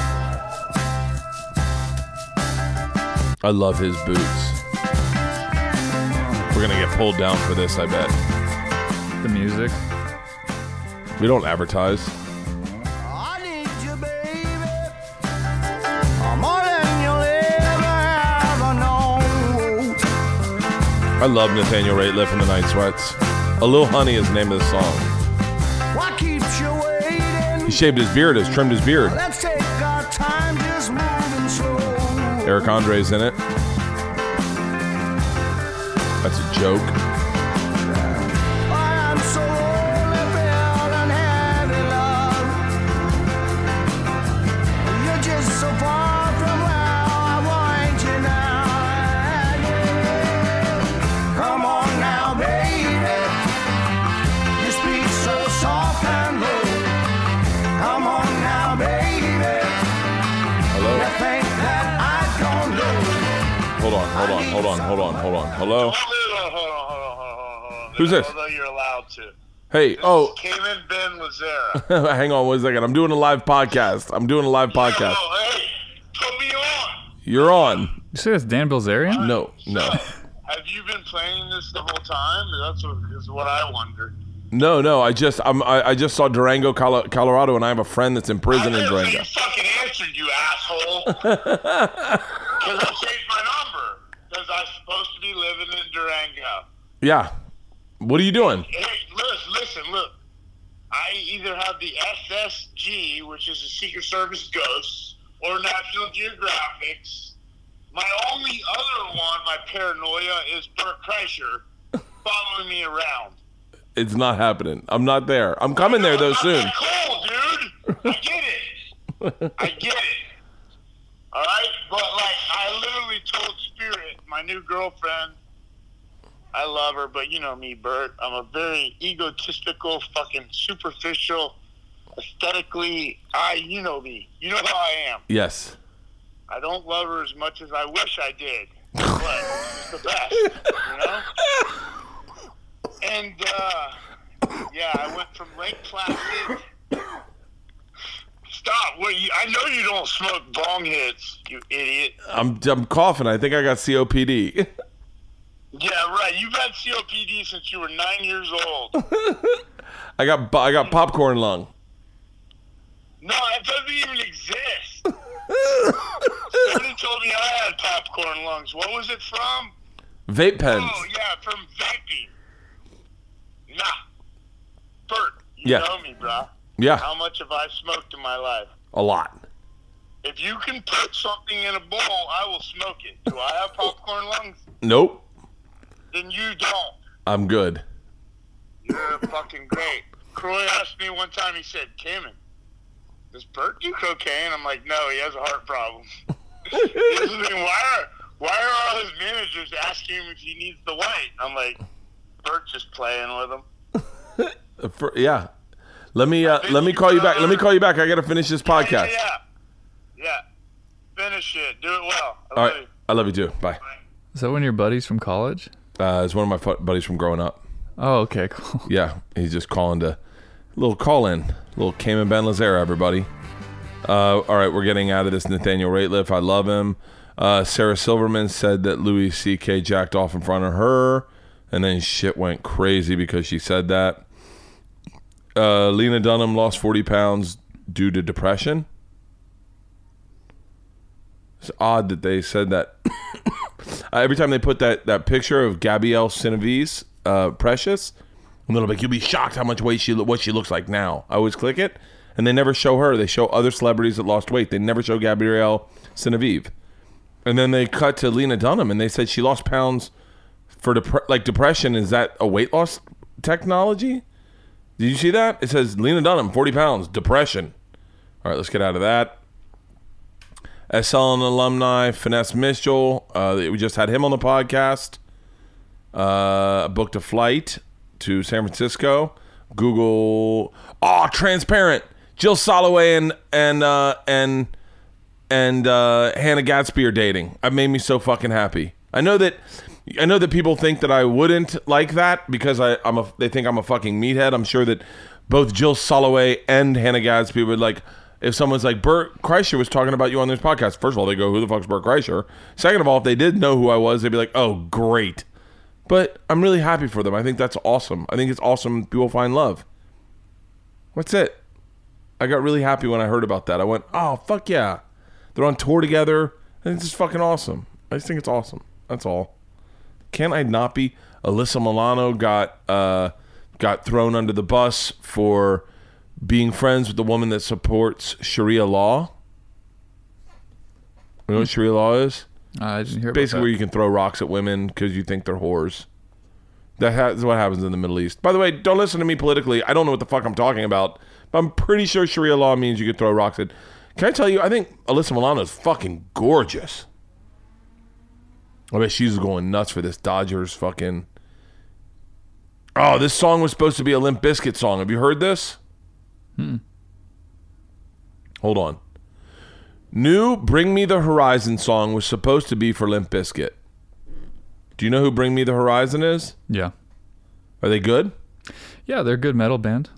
I love his boots. We're gonna get pulled down for this, I bet. The music. We don't advertise. I love Nathaniel Rateliff and the Night Sweats. A Little Honey is the name of the song. What keeps you waiting? He shaved his beard, has trimmed his beard. Let's take our time just moving slow. Eric Andre's in it. That's a joke. Who's this? Although you're allowed to. Hey, oh, Cayman Ben Lazera. hang on one second. I'm doing a live podcast. I'm doing a live podcast. Put me on. You're on. You say that's Dan Bilzerian? No, no. Have you been playing this the whole time? That's what, is what I wonder. No, no. I just I'm, I, I just saw Durango, Colo- Colorado, and I have a friend that's in prison in Durango. You fucking answered, you asshole. Because I changed my number. Because I'm supposed to be living in Durango. Yeah. What are you doing? Hey, listen, listen, look. I either have the SSG, which is the Secret Service Ghosts, or National Geographics. My only other one, my paranoia, is Bert Kreischer following me around. It's not happening. I'm not there. I'm coming there though soon. Cool, dude. I get it. I get it. All right, but like I literally told Spirit, my new girlfriend, I love her, but you know me, Bert. I'm a very egotistical, fucking superficial, aesthetically. I, you know me. You know how I am. Yes. I don't love her as much as I wish I did, but she's the best, you know. And uh, yeah, I went from Lake Placid. Stop! Wait, you, I know you don't smoke bong hits, you idiot. I'm I'm coughing. I think I got COPD. Yeah, right. You've had COPD since you were nine years old. I got I got popcorn lung. No, that doesn't even exist. Somebody told me I had popcorn lungs. What was it from? Vape oh, pens. Oh, yeah, from vaping. Nah. Bert, you Yeah. know me, bruh. Yeah. How much have I smoked in my life? A lot. If you can put something in a bowl, I will smoke it. Do I have popcorn lungs? Nope. Then you don't. I'm good. You're fucking great. Croy asked me one time, he said, Cayman, does Bert do cocaine? I'm like, no, he has a heart problem. He's like, why are, why are all his managers asking him if he needs the white? I'm like, Bert's just playing with him. Uh, For, yeah. Let me uh, let me call you back. Let me call you back. I got to finish this podcast. Yeah. Yeah. Finish it. Do it well. I All love right. you. I love you too. Bye. Is that one of your buddies from college? Uh, it's one of my buddies from growing up. Oh, okay, cool. Yeah, he's just calling to little call in, little Cayman Ben Lazera, everybody. Uh, all right, we're getting out of this Nathaniel Rateliff. I love him. Uh, Sarah Silverman said that Louis C.K. jacked off in front of her, and then shit went crazy because she said that. Uh, Lena Dunham lost 40 pounds due to depression. It's odd that they said that. Uh, every time they put that, that picture of Gabrielle Cinevies, uh, Precious, and they'll be like, you'll be shocked how much weight she what she looks like now. I always click it, and they never show her. They show other celebrities that lost weight. They never show Gabrielle Genevieve. And then they cut to Lena Dunham, and they said she lost pounds for like depression. Is that a weight loss technology? Did you see that? It says Lena Dunham, 40 pounds, depression. All right, let's get out of that. SNL alumni Finesse Mitchell. Uh, we just had him on the podcast. Uh, booked a flight to San Francisco. Google. Oh, transparent. Jill Soloway and and uh, and and uh, Hannah Gadsby are dating. It made me so fucking happy. I know that I know that people think that I wouldn't like that because I, I'm a they think I'm a fucking meathead. I'm sure that both Jill Soloway and Hannah Gadsby would like if someone's like Bert Kreischer was talking about you on this podcast. First of all, they go, "Who the fuck's Bert Kreischer?" Second of all, if they did know who I was, they'd be like, "Oh, great." But I'm really happy for them. I think that's awesome. I think it's awesome. People find love. That's it. I got really happy when I heard about that. I went, "Oh, fuck yeah!" They're on tour together. I think it's just fucking awesome. I just think it's awesome. That's all. Can I not be? Alyssa Milano got uh, got thrown under the bus for being friends with the woman that supports Sharia law. You know what Sharia law is? Uh, I didn't hear about Basically, that. where you can throw rocks at women because you think they're whores. That ha- is what happens in the Middle East. By the way, don't listen to me politically. I don't know what the fuck I'm talking about, but I'm pretty sure Sharia law means you can throw rocks at. Can I tell you? I think Alyssa Milano is fucking gorgeous. I bet she's going nuts for this Dodgers fucking. Oh, this song was supposed to be a Limp Bizkit song. Have you heard this? Hmm. Hold on. New Bring Me the Horizon song was supposed to be for Limp Bizkit. Do you know who Bring Me the Horizon is? Yeah. Are they good? Yeah, they're a good metal band.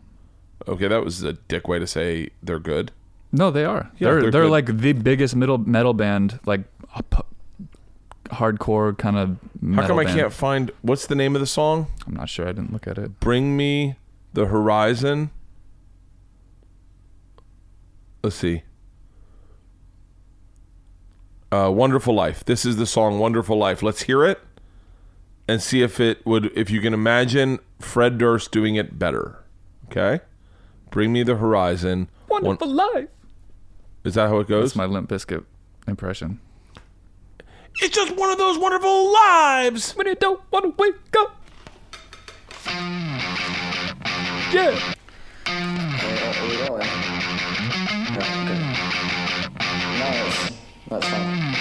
Okay, that was a dick way to say they're good. No, they are. Yeah, they're they're they're, like the biggest metal metal band, like a p- hardcore kind of. How come I can't find what's the name of the song? I'm not sure. I didn't look at it. Bring Me the Horizon. Let's see. Uh, Wonderful Life. This is the song Wonderful Life. Let's hear it and see if it would if you can imagine Fred Durst doing it better. Okay? Bring Me the Horizon. Wonderful life. Is that how it goes? That's my Limp Bizkit impression. It's just one of those wonderful lives when you don't want to wake up. Yeah. That's fine.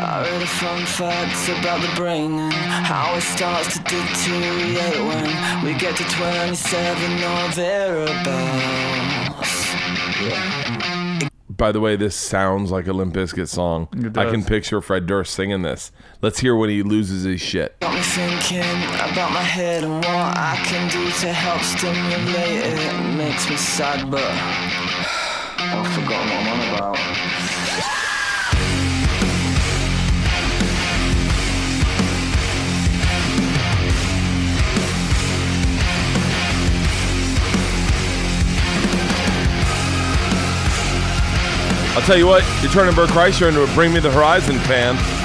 I read a fun facts about the brain and how it starts to deteriorate when we get to 27 or thereabouts. By the way, this sounds like a Limp Bizkit song. It I can picture Fred Durst singing this. Let's hear when he loses his shit. Got me thinking about my head and what I can do to help stimulate it. It makes me sad, but I'll tell you what, you're turning Bert Kreischer into a Bring Me the Horizon fan.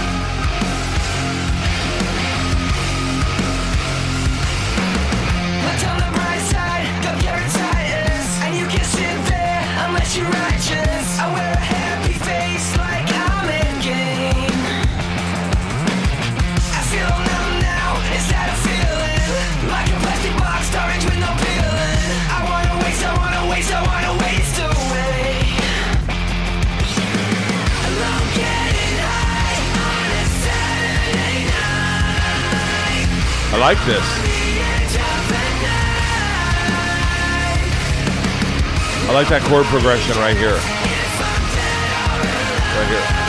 I like this. I like that chord progression right here. Right here.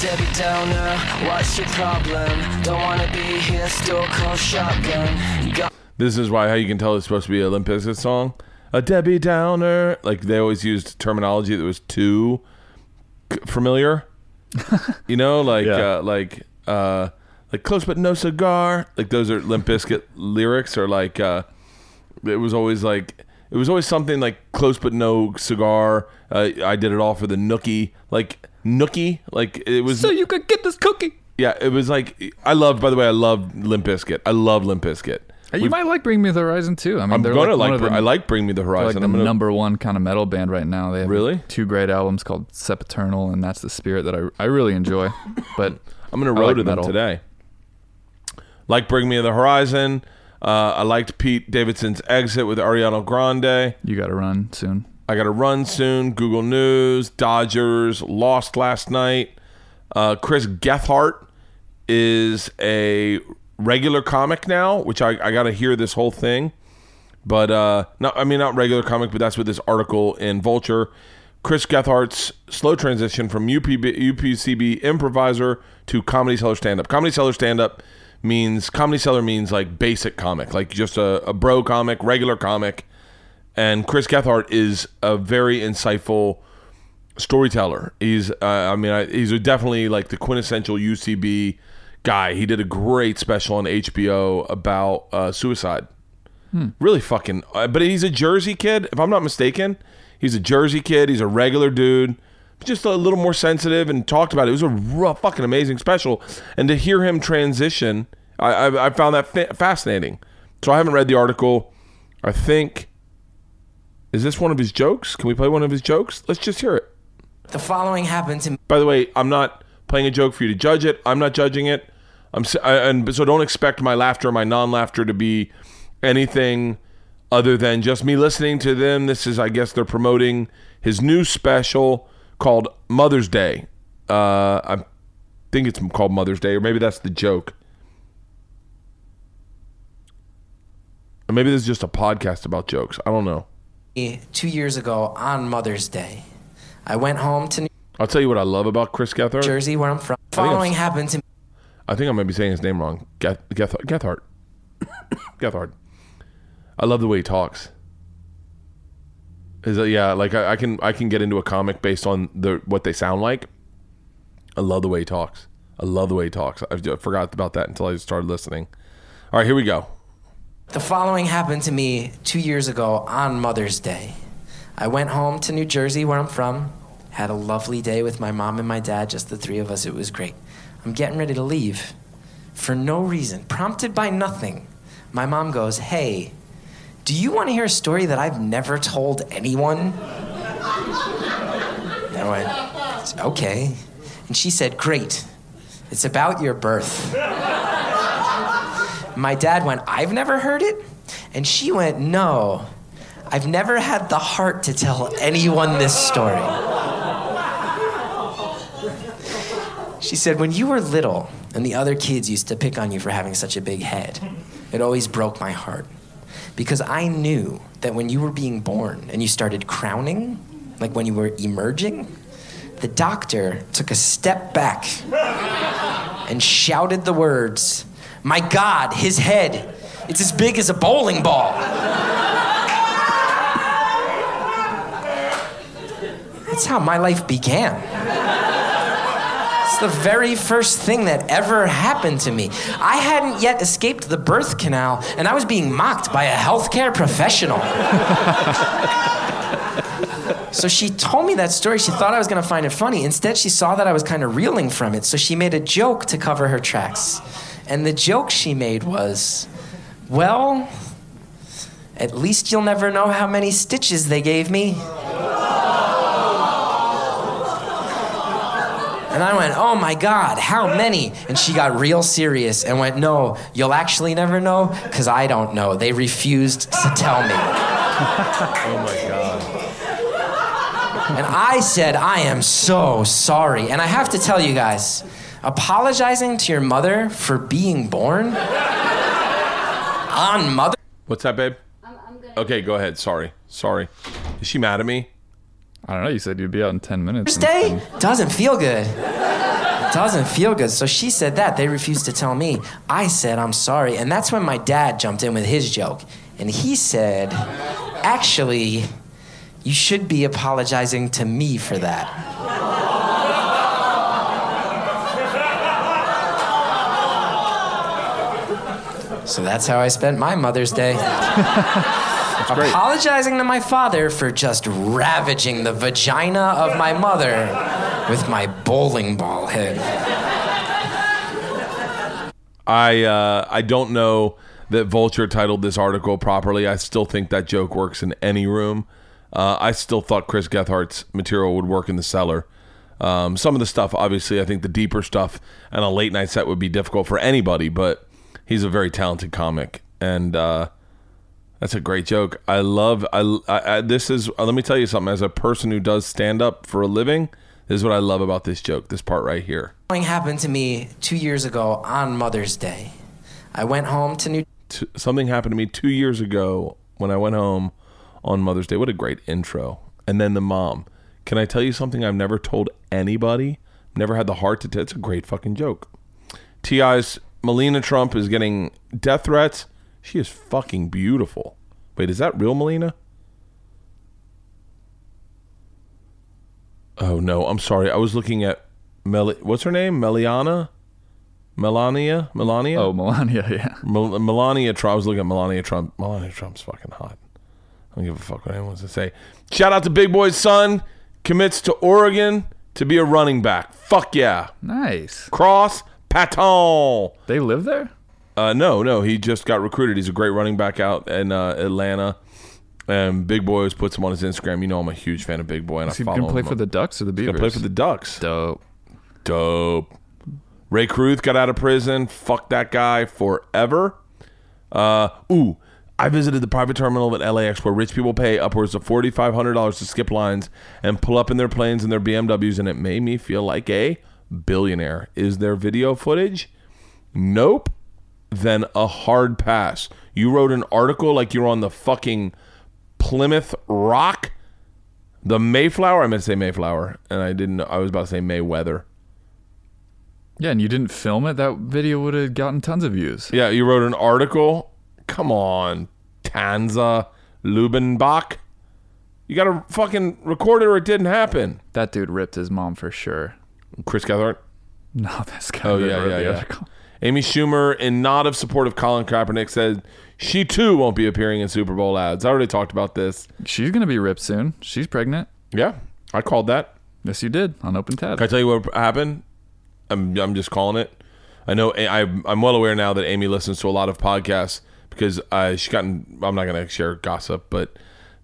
Debbie Downer, what's your problem? Don't wanna be here, still call shotgun. Got This is why how you can tell it's supposed to be a Limp Bizkit song. A Debbie Downer. Like they always used terminology that was too familiar. you know, like Yeah. uh, like uh, like close but no cigar. Like those are Limp Bizkit lyrics. Or like uh, it was always like it was always something like close but no cigar. Uh, I did it all for the nookie. Like nookie. Like it was. So you could get this cookie. Yeah, it was like I love. By the way, I love Limp Bizkit. I love Limp Bizkit. You We've- might like Bring Me the Horizon too. I mean, I'm they're gonna like, like one of Br- the- I like Bring Me the Horizon. Like the I'm gonna- number one kind of metal band right now. They have Really? two great albums called Sempiternal and That's the Spirit that I I really enjoy. But I'm gonna road like to them metal. today. Like Bring Me the Horizon. Uh, I liked Pete Davidson's exit with Ariana Grande. You got to run soon. I got to run soon. Google News, Dodgers lost last night. Uh, Chris Gethard is a regular comic now, which I, I got to hear this whole thing. But uh, not, I mean, not regular comic, but that's what this article in Vulture. Chris Gethard's slow transition from UPB, UPCB improviser to Comedy Cellar stand up. Comedy Cellar stand up means Comedy Cellar means like basic comic, like just a, a bro comic, regular comic. And Chris Gethard is a very insightful storyteller. He's, uh, I mean, I, he's definitely like the quintessential UCB guy. He did a great special on HBO about uh, suicide. Hmm. Really fucking, uh, but he's a Jersey kid, if I'm not mistaken. He's a Jersey kid. He's a regular dude, just a little more sensitive and talked about it. It was a rough, fucking amazing special. And to hear him transition, I, I, I found that fa- fascinating. So I haven't read the article. I think, is this one of his jokes? Can we play one of his jokes? Let's just hear it. The following happens to By the way, I'm not playing a joke for you to judge it. I'm not judging it. I'm I, and so don't expect my laughter, my non-laughter, to be anything other than just me listening to them. This is, I guess, they're promoting his new special called Mother's Day. Uh, I think it's called Mother's Day, or maybe that's the joke. Or maybe this is just a podcast about jokes. I don't know. two years ago on Mother's Day. I went home to New I'll tell you what I love about Chris Gethard. Jersey, where I'm from. Following happened to I think I might be saying his name wrong. Geth- Geth- Gethard. Gethard. I love the way he talks. Is that, yeah, like I, I can I can get into a comic based on the what they sound like. I love the way he talks. I love the way he talks. I I forgot about that until I started listening. All right, here we go. The following happened to me two years ago on Mother's Day. I went home to New Jersey, where I'm from, had a lovely day with my mom and my dad, just the three of us. It was great. I'm getting ready to leave. For no reason, prompted by nothing, my mom goes, Hey, do you want to hear a story that I've never told anyone? I went, Okay. And she said, Great. It's about your birth. My dad went, I've never heard it. And she went, No, I've never had the heart to tell anyone this story. She said, When you were little and the other kids used to pick on you for having such a big head, it always broke my heart. Because I knew that when you were being born and you started crowning, like when you were emerging, the doctor took a step back and shouted the words, My God, his head, it's as big as a bowling ball. That's how my life began. It's the very first thing that ever happened to me. I hadn't yet escaped the birth canal, and I was being mocked by a healthcare professional. So she told me that story. She thought I was going to find it funny. Instead, she saw that I was kind of reeling from it. So she made a joke to cover her tracks. And the joke she made was, well, at least you'll never know how many stitches they gave me. And I went, oh my God, how many? And she got real serious and went, no, you'll actually never know because I don't know. They refused to tell me. oh my god. And I said, I am so sorry. And I have to tell you guys, apologizing to your mother for being born on mother. What's that, babe? Okay, go ahead. Sorry. Sorry. Is she mad at me? I don't know. You said you'd be out in 10 minutes. Day doesn't feel good. Doesn't feel good. So she said that. They refused to tell me. I said, I'm sorry. And that's when my dad jumped in with his joke. And he said, actually, you should be apologizing to me for that. So that's how I spent my Mother's Day. great. Apologizing to my father for just ravaging the vagina of my mother with my bowling ball head. I uh, I don't know that Vulture titled this article properly. I still think that joke works in any room. Uh, I still thought Chris Gethard's material would work in the cellar. Um, some of the stuff, obviously, I think the deeper stuff and a late night set would be difficult for anybody, but he's a very talented comic, and uh, that's a great joke. I love. I, I, I this is. Uh, let me tell you something. As a person who does stand up for a living, this is what I love about this joke. This part right here. Something happened to me two years ago on Mother's Day. I went home to New T- something happened to me two years ago when I went home on Mother's Day. What a great intro. And then the mom. Can I tell you something I've never told anybody? Never had the heart to tell. It's a great fucking joke. T.I.'s Melina Trump is getting death threats. She is fucking beautiful. Wait, is that real Melina? Oh no, I'm sorry. I was looking at Mel. What's her name? Meliana. Melania. Melania. Oh, Melania. Yeah. Mel- Melania Trump. I was looking at Melania Trump. Melania Trump's fucking hot. I don't give a fuck what anyone wants to say. Shout out to Big Boi's son. Commits to Oregon to be a running back. Fuck yeah. Nice. Cross Patton. They live there? Uh, no, no. He just got recruited. He's a great running back out in uh, Atlanta. And Big Boi always puts him on his Instagram. You know I'm a huge fan of Big Boi, and Is he I follow gonna play him. for the Ducks or the Beavers? gonna play for the Ducks. Dope. Dope. Rae Carruth got out of prison. Fuck that guy forever. Uh, ooh, I visited the private terminal at LAX where rich people pay upwards of forty five hundred dollars to skip lines and pull up in their planes and their BMWs, and it made me feel like a billionaire. Is there video footage? Nope. Then a hard pass. You wrote an article like you're on the fucking Plymouth Rock, the Mayflower. I meant to say Mayflower, and I didn't. I was about to say Mayweather. Yeah, and you didn't film it. That video would have gotten tons of views. Yeah, you wrote an article. Come on, Tanza Lubinbach. You got to fucking record it or it didn't happen. That dude ripped his mom for sure. Chris Gethard? No, this guy. Oh, yeah, yeah, yeah. article. Amy Schumer, in nod of support of Colin Kaepernick, said she too won't be appearing in Super Bowl ads. I already talked about this. She's gonna be ripped soon. She's pregnant. Yeah, I called that. Yes, you did on Open Tab. Can I tell you what happened? I'm, I'm just calling it. I know I, I'm well aware now that Amy listens to a lot of podcasts because I, she gotten. I'm not going to share gossip, but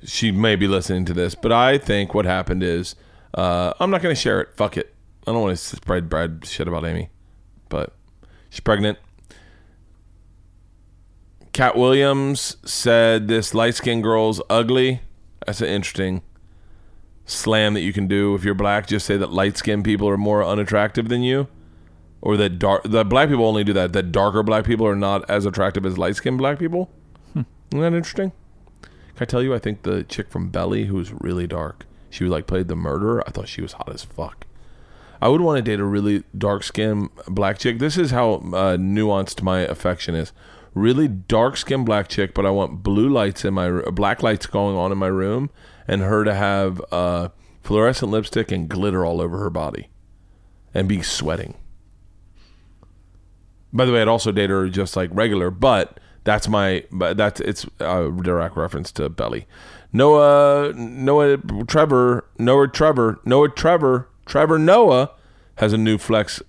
she may be listening to this. But I think what happened is uh, I'm not going to share it. Fuck it. I don't want to spread bad shit about Amy, but she's pregnant. Katt Williams said this light skinned girl's ugly. That's an interesting slam that you can do if you're black. Just say that light skinned people are more unattractive than you, or that dark that black people only do that. That darker black people are not as attractive as light skinned black people. Hmm. Isn't that interesting? Can I tell you? I think the chick from Belly, who was really dark, she was like played the murderer. I thought she was hot as fuck. I would want to date a really dark skinned black chick. This is how uh, nuanced my affection is. Really dark skinned black chick, but I want blue lights in my black lights going on in my room, and her to have uh, fluorescent lipstick and glitter all over her body, and be sweating. By the way, I'd also date her just like regular, but that's my but that's it's a direct reference to Belly. Noah Noah Trevor Noah Trevor Noah Trevor Trevor Noah has a new flex.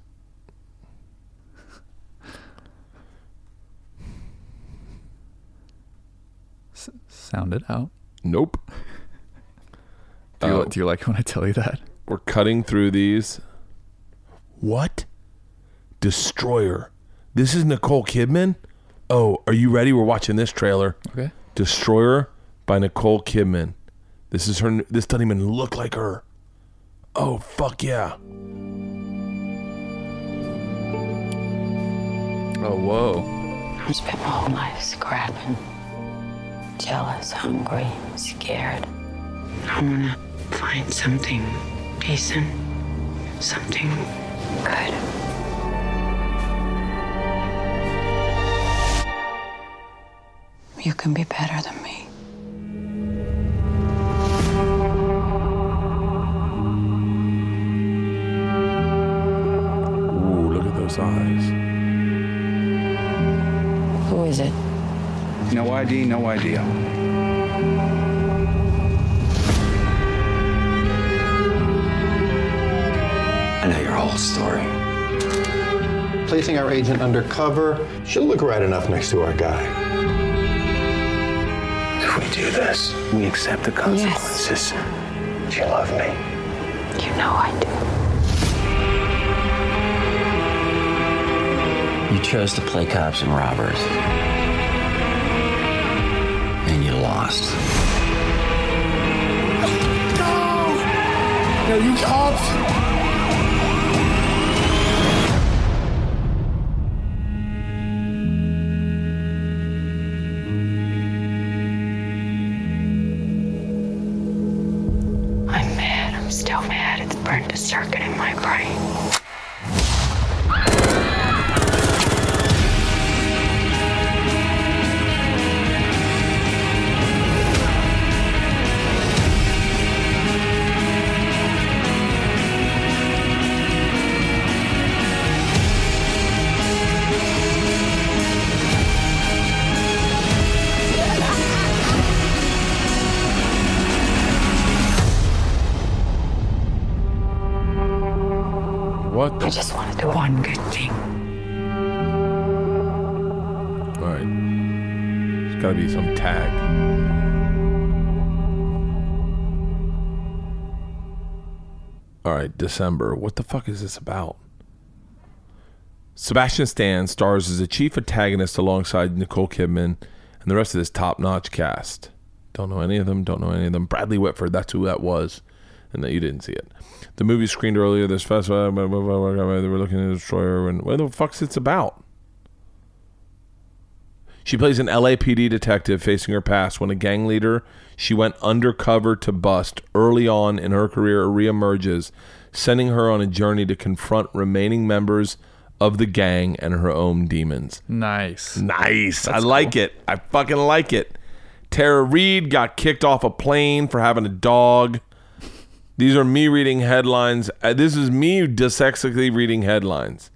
Sound it out. Nope. Do you, Uh, do you like when I tell you that? We're cutting through these. What? Destroyer. This is Nicole Kidman? Oh, are you ready? We're watching this trailer. Okay. Destroyer by Nicole Kidman. This is her this doesn't even look like her. Oh fuck yeah. Oh whoa. I spent my whole life scrapping. Jealous, hungry, scared. I wanna find something decent, something good. You can be better than me. Ooh, those eyes. Who is it? No ID, no idea. I know your whole story. placing our agent undercover. She'll look right enough next to our guy. If we do this, we accept the consequences. Do you love me? You know I do. Chose to play cops and robbers. And you lost. No, you cops! What? I just want to do one good thing. All right. There's got to be some tag. All right, December. What the fuck is this about? Sebastian Stan stars as the chief antagonist alongside Nicole Kidman and the rest of this top-notch cast. Don't know any of them. Don't know any of them. Bradley Whitford. That's who that was, and that you didn't see it. The movie screened earlier this festival. Blah, blah, blah, blah, blah, They were looking to destroy her. And what the fuck's it's about? She plays an LAPD detective facing her past when a gang leader she went undercover to bust early on in her career reemerges, sending her on a journey to confront remaining members of the gang and her own demons. Nice. Nice. I like it. I fucking like it. Tara Reid got kicked off a plane for having a dog. These are me reading headlines. Uh, this is me dyslexically reading headlines.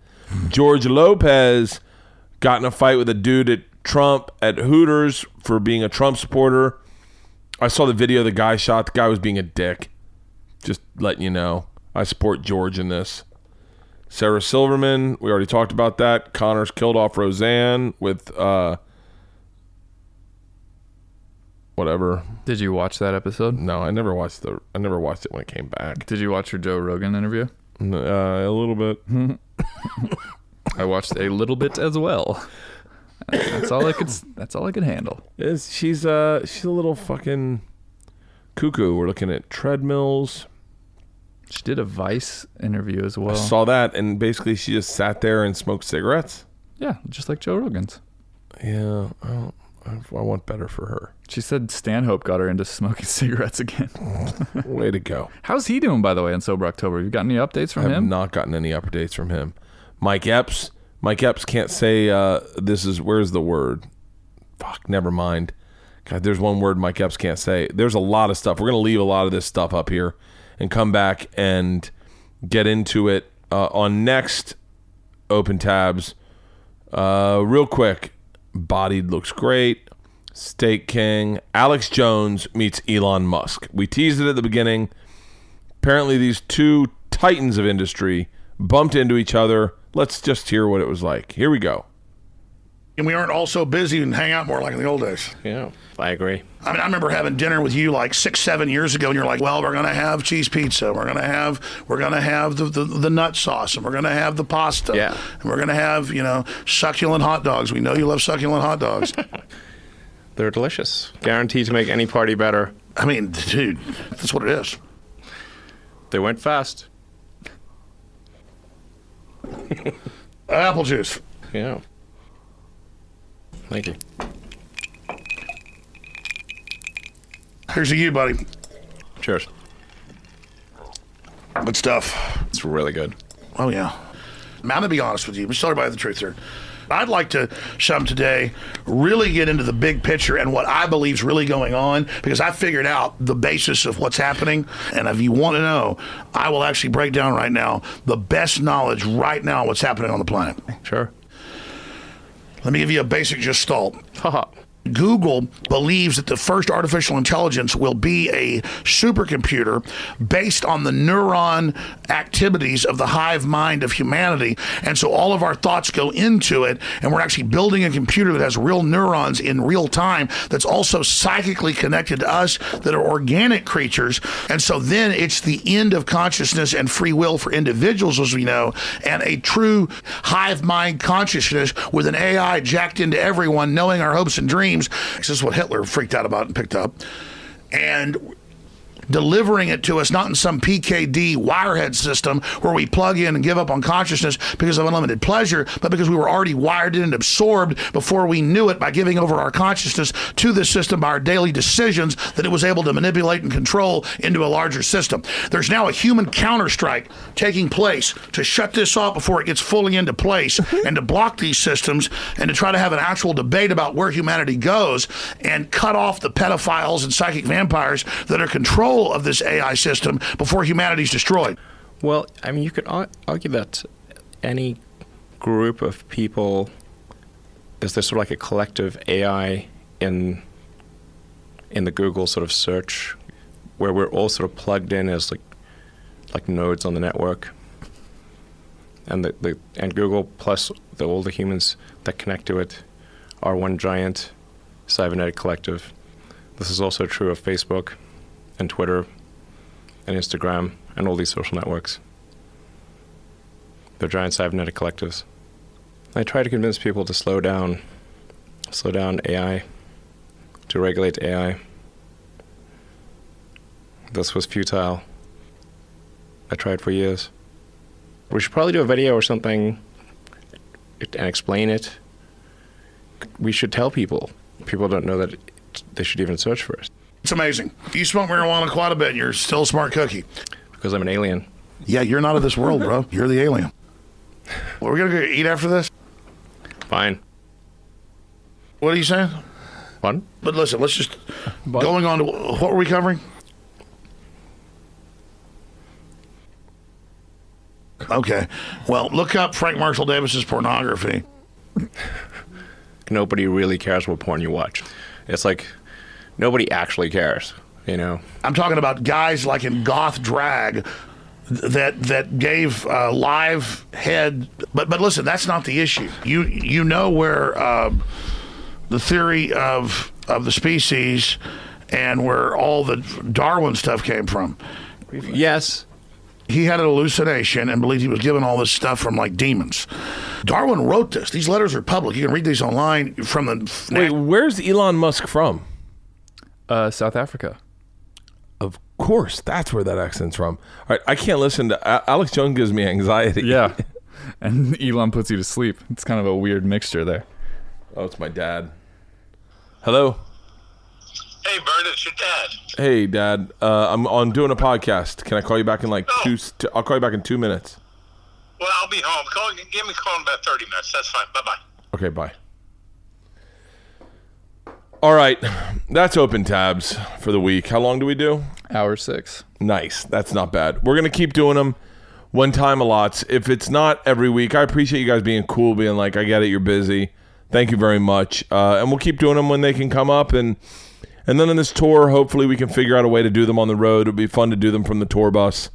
George Lopez got in a fight with a dude at Trump at Hooters for being a Trump supporter. I saw the video the guy shot. The guy was being a dick. Just letting you know. I support George in this. Sarah Silverman, we already talked about that. Conners killed off Roseanne with uh whatever. Did you watch that episode? No, I never watched the I never watched it when it came back. Did you watch your Joe Rogan interview? Uh, a little bit. I watched a little bit as well. That's all I could. That's all I could handle. Is she's uh she's a little fucking cuckoo. We're looking at treadmills. She did a Vice interview as well. I saw that, and basically she just sat there and smoked cigarettes. Yeah, just like Joe Rogan's. Yeah, I, don't, I, want better for her. She said Stanhope got her into smoking cigarettes again. Way to go. How's he doing, by the way, in Sober October? Have you got any updates from him? I have him? not gotten any updates from him. Mike Epps. Mike Epps can't say uh, this is where's the word? Fuck, never mind. God, there's one word Mike Epps can't say. There's a lot of stuff. We're gonna leave a lot of this stuff up here and come back and get into it uh, on next open tabs. Uh, real quick, bodied looks great. Steak King. Alex Jones meets Elon Musk. We teased it at the beginning. Apparently, these two titans of industry bumped into each other. Let's just hear what it was like. Here we go. And we aren't all so busy and hang out more like in the old days. Yeah, I agree. I mean, I remember having dinner with you like six, seven years ago, and you're like, "Well, we're gonna have cheese pizza, we're gonna have, we're gonna have the, the, the nut sauce, and we're gonna have the pasta, Yeah. and we're gonna have, you know, succulent hot dogs. We know you love succulent hot dogs. They're delicious. Guaranteed to make any party better. I mean, dude, that's what it is. They went fast. Apple juice. Yeah. Thank you. Here's to you, buddy. Cheers. Good stuff. It's really good. Oh yeah. I'm gonna be honest with you. Let's tell everybody the truth here. I'd like to some today really get into the big picture and what I believe is really going on because I figured out the basis of what's happening. And if you want to know, I will actually break down right now the best knowledge right now what's happening on the planet. Sure. Let me give you a basic gestalt. Google believes that the first artificial intelligence will be a supercomputer based on the neuron activities of the hive mind of humanity. And so all of our thoughts go into it, and we're actually building a computer that has real neurons in real time that's also psychically connected to us that are organic creatures. And so then it's the end of consciousness and free will for individuals, as we know, and a true hive mind consciousness with an AI jacked into everyone, knowing our hopes and dreams. This is what Hitler freaked out about and picked up. And delivering it to us not in some PKD wirehead system where we plug in and give up on consciousness because of unlimited pleasure, but because we were already wired in and absorbed before we knew it by giving over our consciousness to this system by our daily decisions that it was able to manipulate and control into a larger system. There's now a human counterstrike taking place to shut this off before it gets fully into place mm-hmm. and to block these systems and to try to have an actual debate about where humanity goes and cut off the pedophiles and psychic vampires that are controlled of this AI system before humanity's destroyed. Well, I mean, you could argue that any group of people is there sort of like a collective AI in in the Google sort of search where we're all sort of plugged in as like like nodes on the network. And the, the and Google plus the, all the humans that connect to it are one giant cybernetic collective. This is also true of Facebook and Twitter and Instagram and all these social networks. They're giant cybernetic collectives. I try to convince people to slow down, slow down AI, to regulate AI. This was futile. I tried for years. We should probably do a video or something and explain it. We should tell people. People don't know that they should even search for it. It's amazing. You smoke marijuana quite a bit, and you're still a smart cookie. Because I'm an alien. Yeah, you're not of this world, bro. You're the alien. Well, we're gonna go eat after this. Fine. What are you saying? Fun. But listen, let's just going on to what were we covering? Okay. Well, look up Frank Marshall Davis's pornography. Nobody really cares what porn you watch. It's like nobody actually cares, you know. I'm talking about guys like in goth drag that that gave uh, live head. But but listen, that's not the issue. You you know where um, the theory of of the species and where all the Darwin stuff came from. Yes. He had an hallucination and believed he was given all this stuff from like demons. Darwin wrote this. These letters are public. You can read these online from the. Wait, where's Elon Musk from? Uh, South Africa. Of course, that's where that accent's from. All right, I can't listen to A- Alex Jones. Gives me anxiety. Yeah. and Elon puts you to sleep. It's kind of a weird mixture there. Oh, it's my dad. Hello. Hey, Bert, it's your dad. Hey, Dad. Uh, I'm on doing a podcast. Can I call you back in like two? St- I'll call you back in two minutes. Well, I'll be home. Call, give me a call in about 30 minutes. That's fine. Bye bye. Okay, bye. All right, that's open tabs for the week. How long do we do? Hour six. Nice. That's not bad. We're gonna keep doing them one time a lot. If it's not every week, I appreciate you guys being cool, being like, I get it, you're busy. Thank you very much. Uh, and we'll keep doing them when they can come up. And and then in this tour, hopefully we can figure out a way to do them on the road. It'll be fun to do them from the tour bus.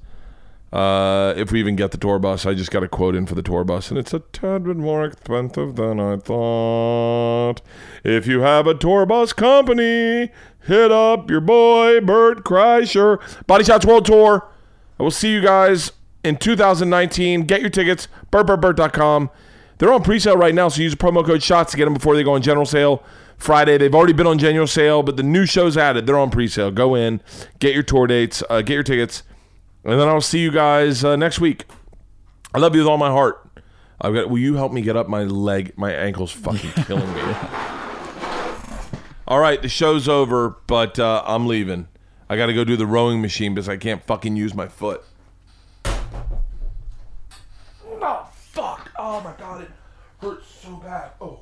Uh, if we even get the tour bus, I just got a quote in for the tour bus, and it's a tad bit more expensive than I thought. If you have a tour bus company, hit up your boy Bert Kreischer. Body Shots World Tour. I will see you guys in 2019. Get your tickets, bertbertbert.com. They're on pre-sale right now, so use promo code SHOTS to get them before they go on general sale Friday. They've already been on general sale, but the new shows added. They're on pre-sale. Go in, get your tour dates, uh, get your tickets, and then I'll see you guys uh, next week. I love you with all my heart. I've got. Will you help me get up my leg? My ankle's fucking killing me. All right, the show's over, but uh, I'm leaving. I got to go do the rowing machine because I can't fucking use my foot. Oh fuck! Oh my god, it hurts so bad. Oh.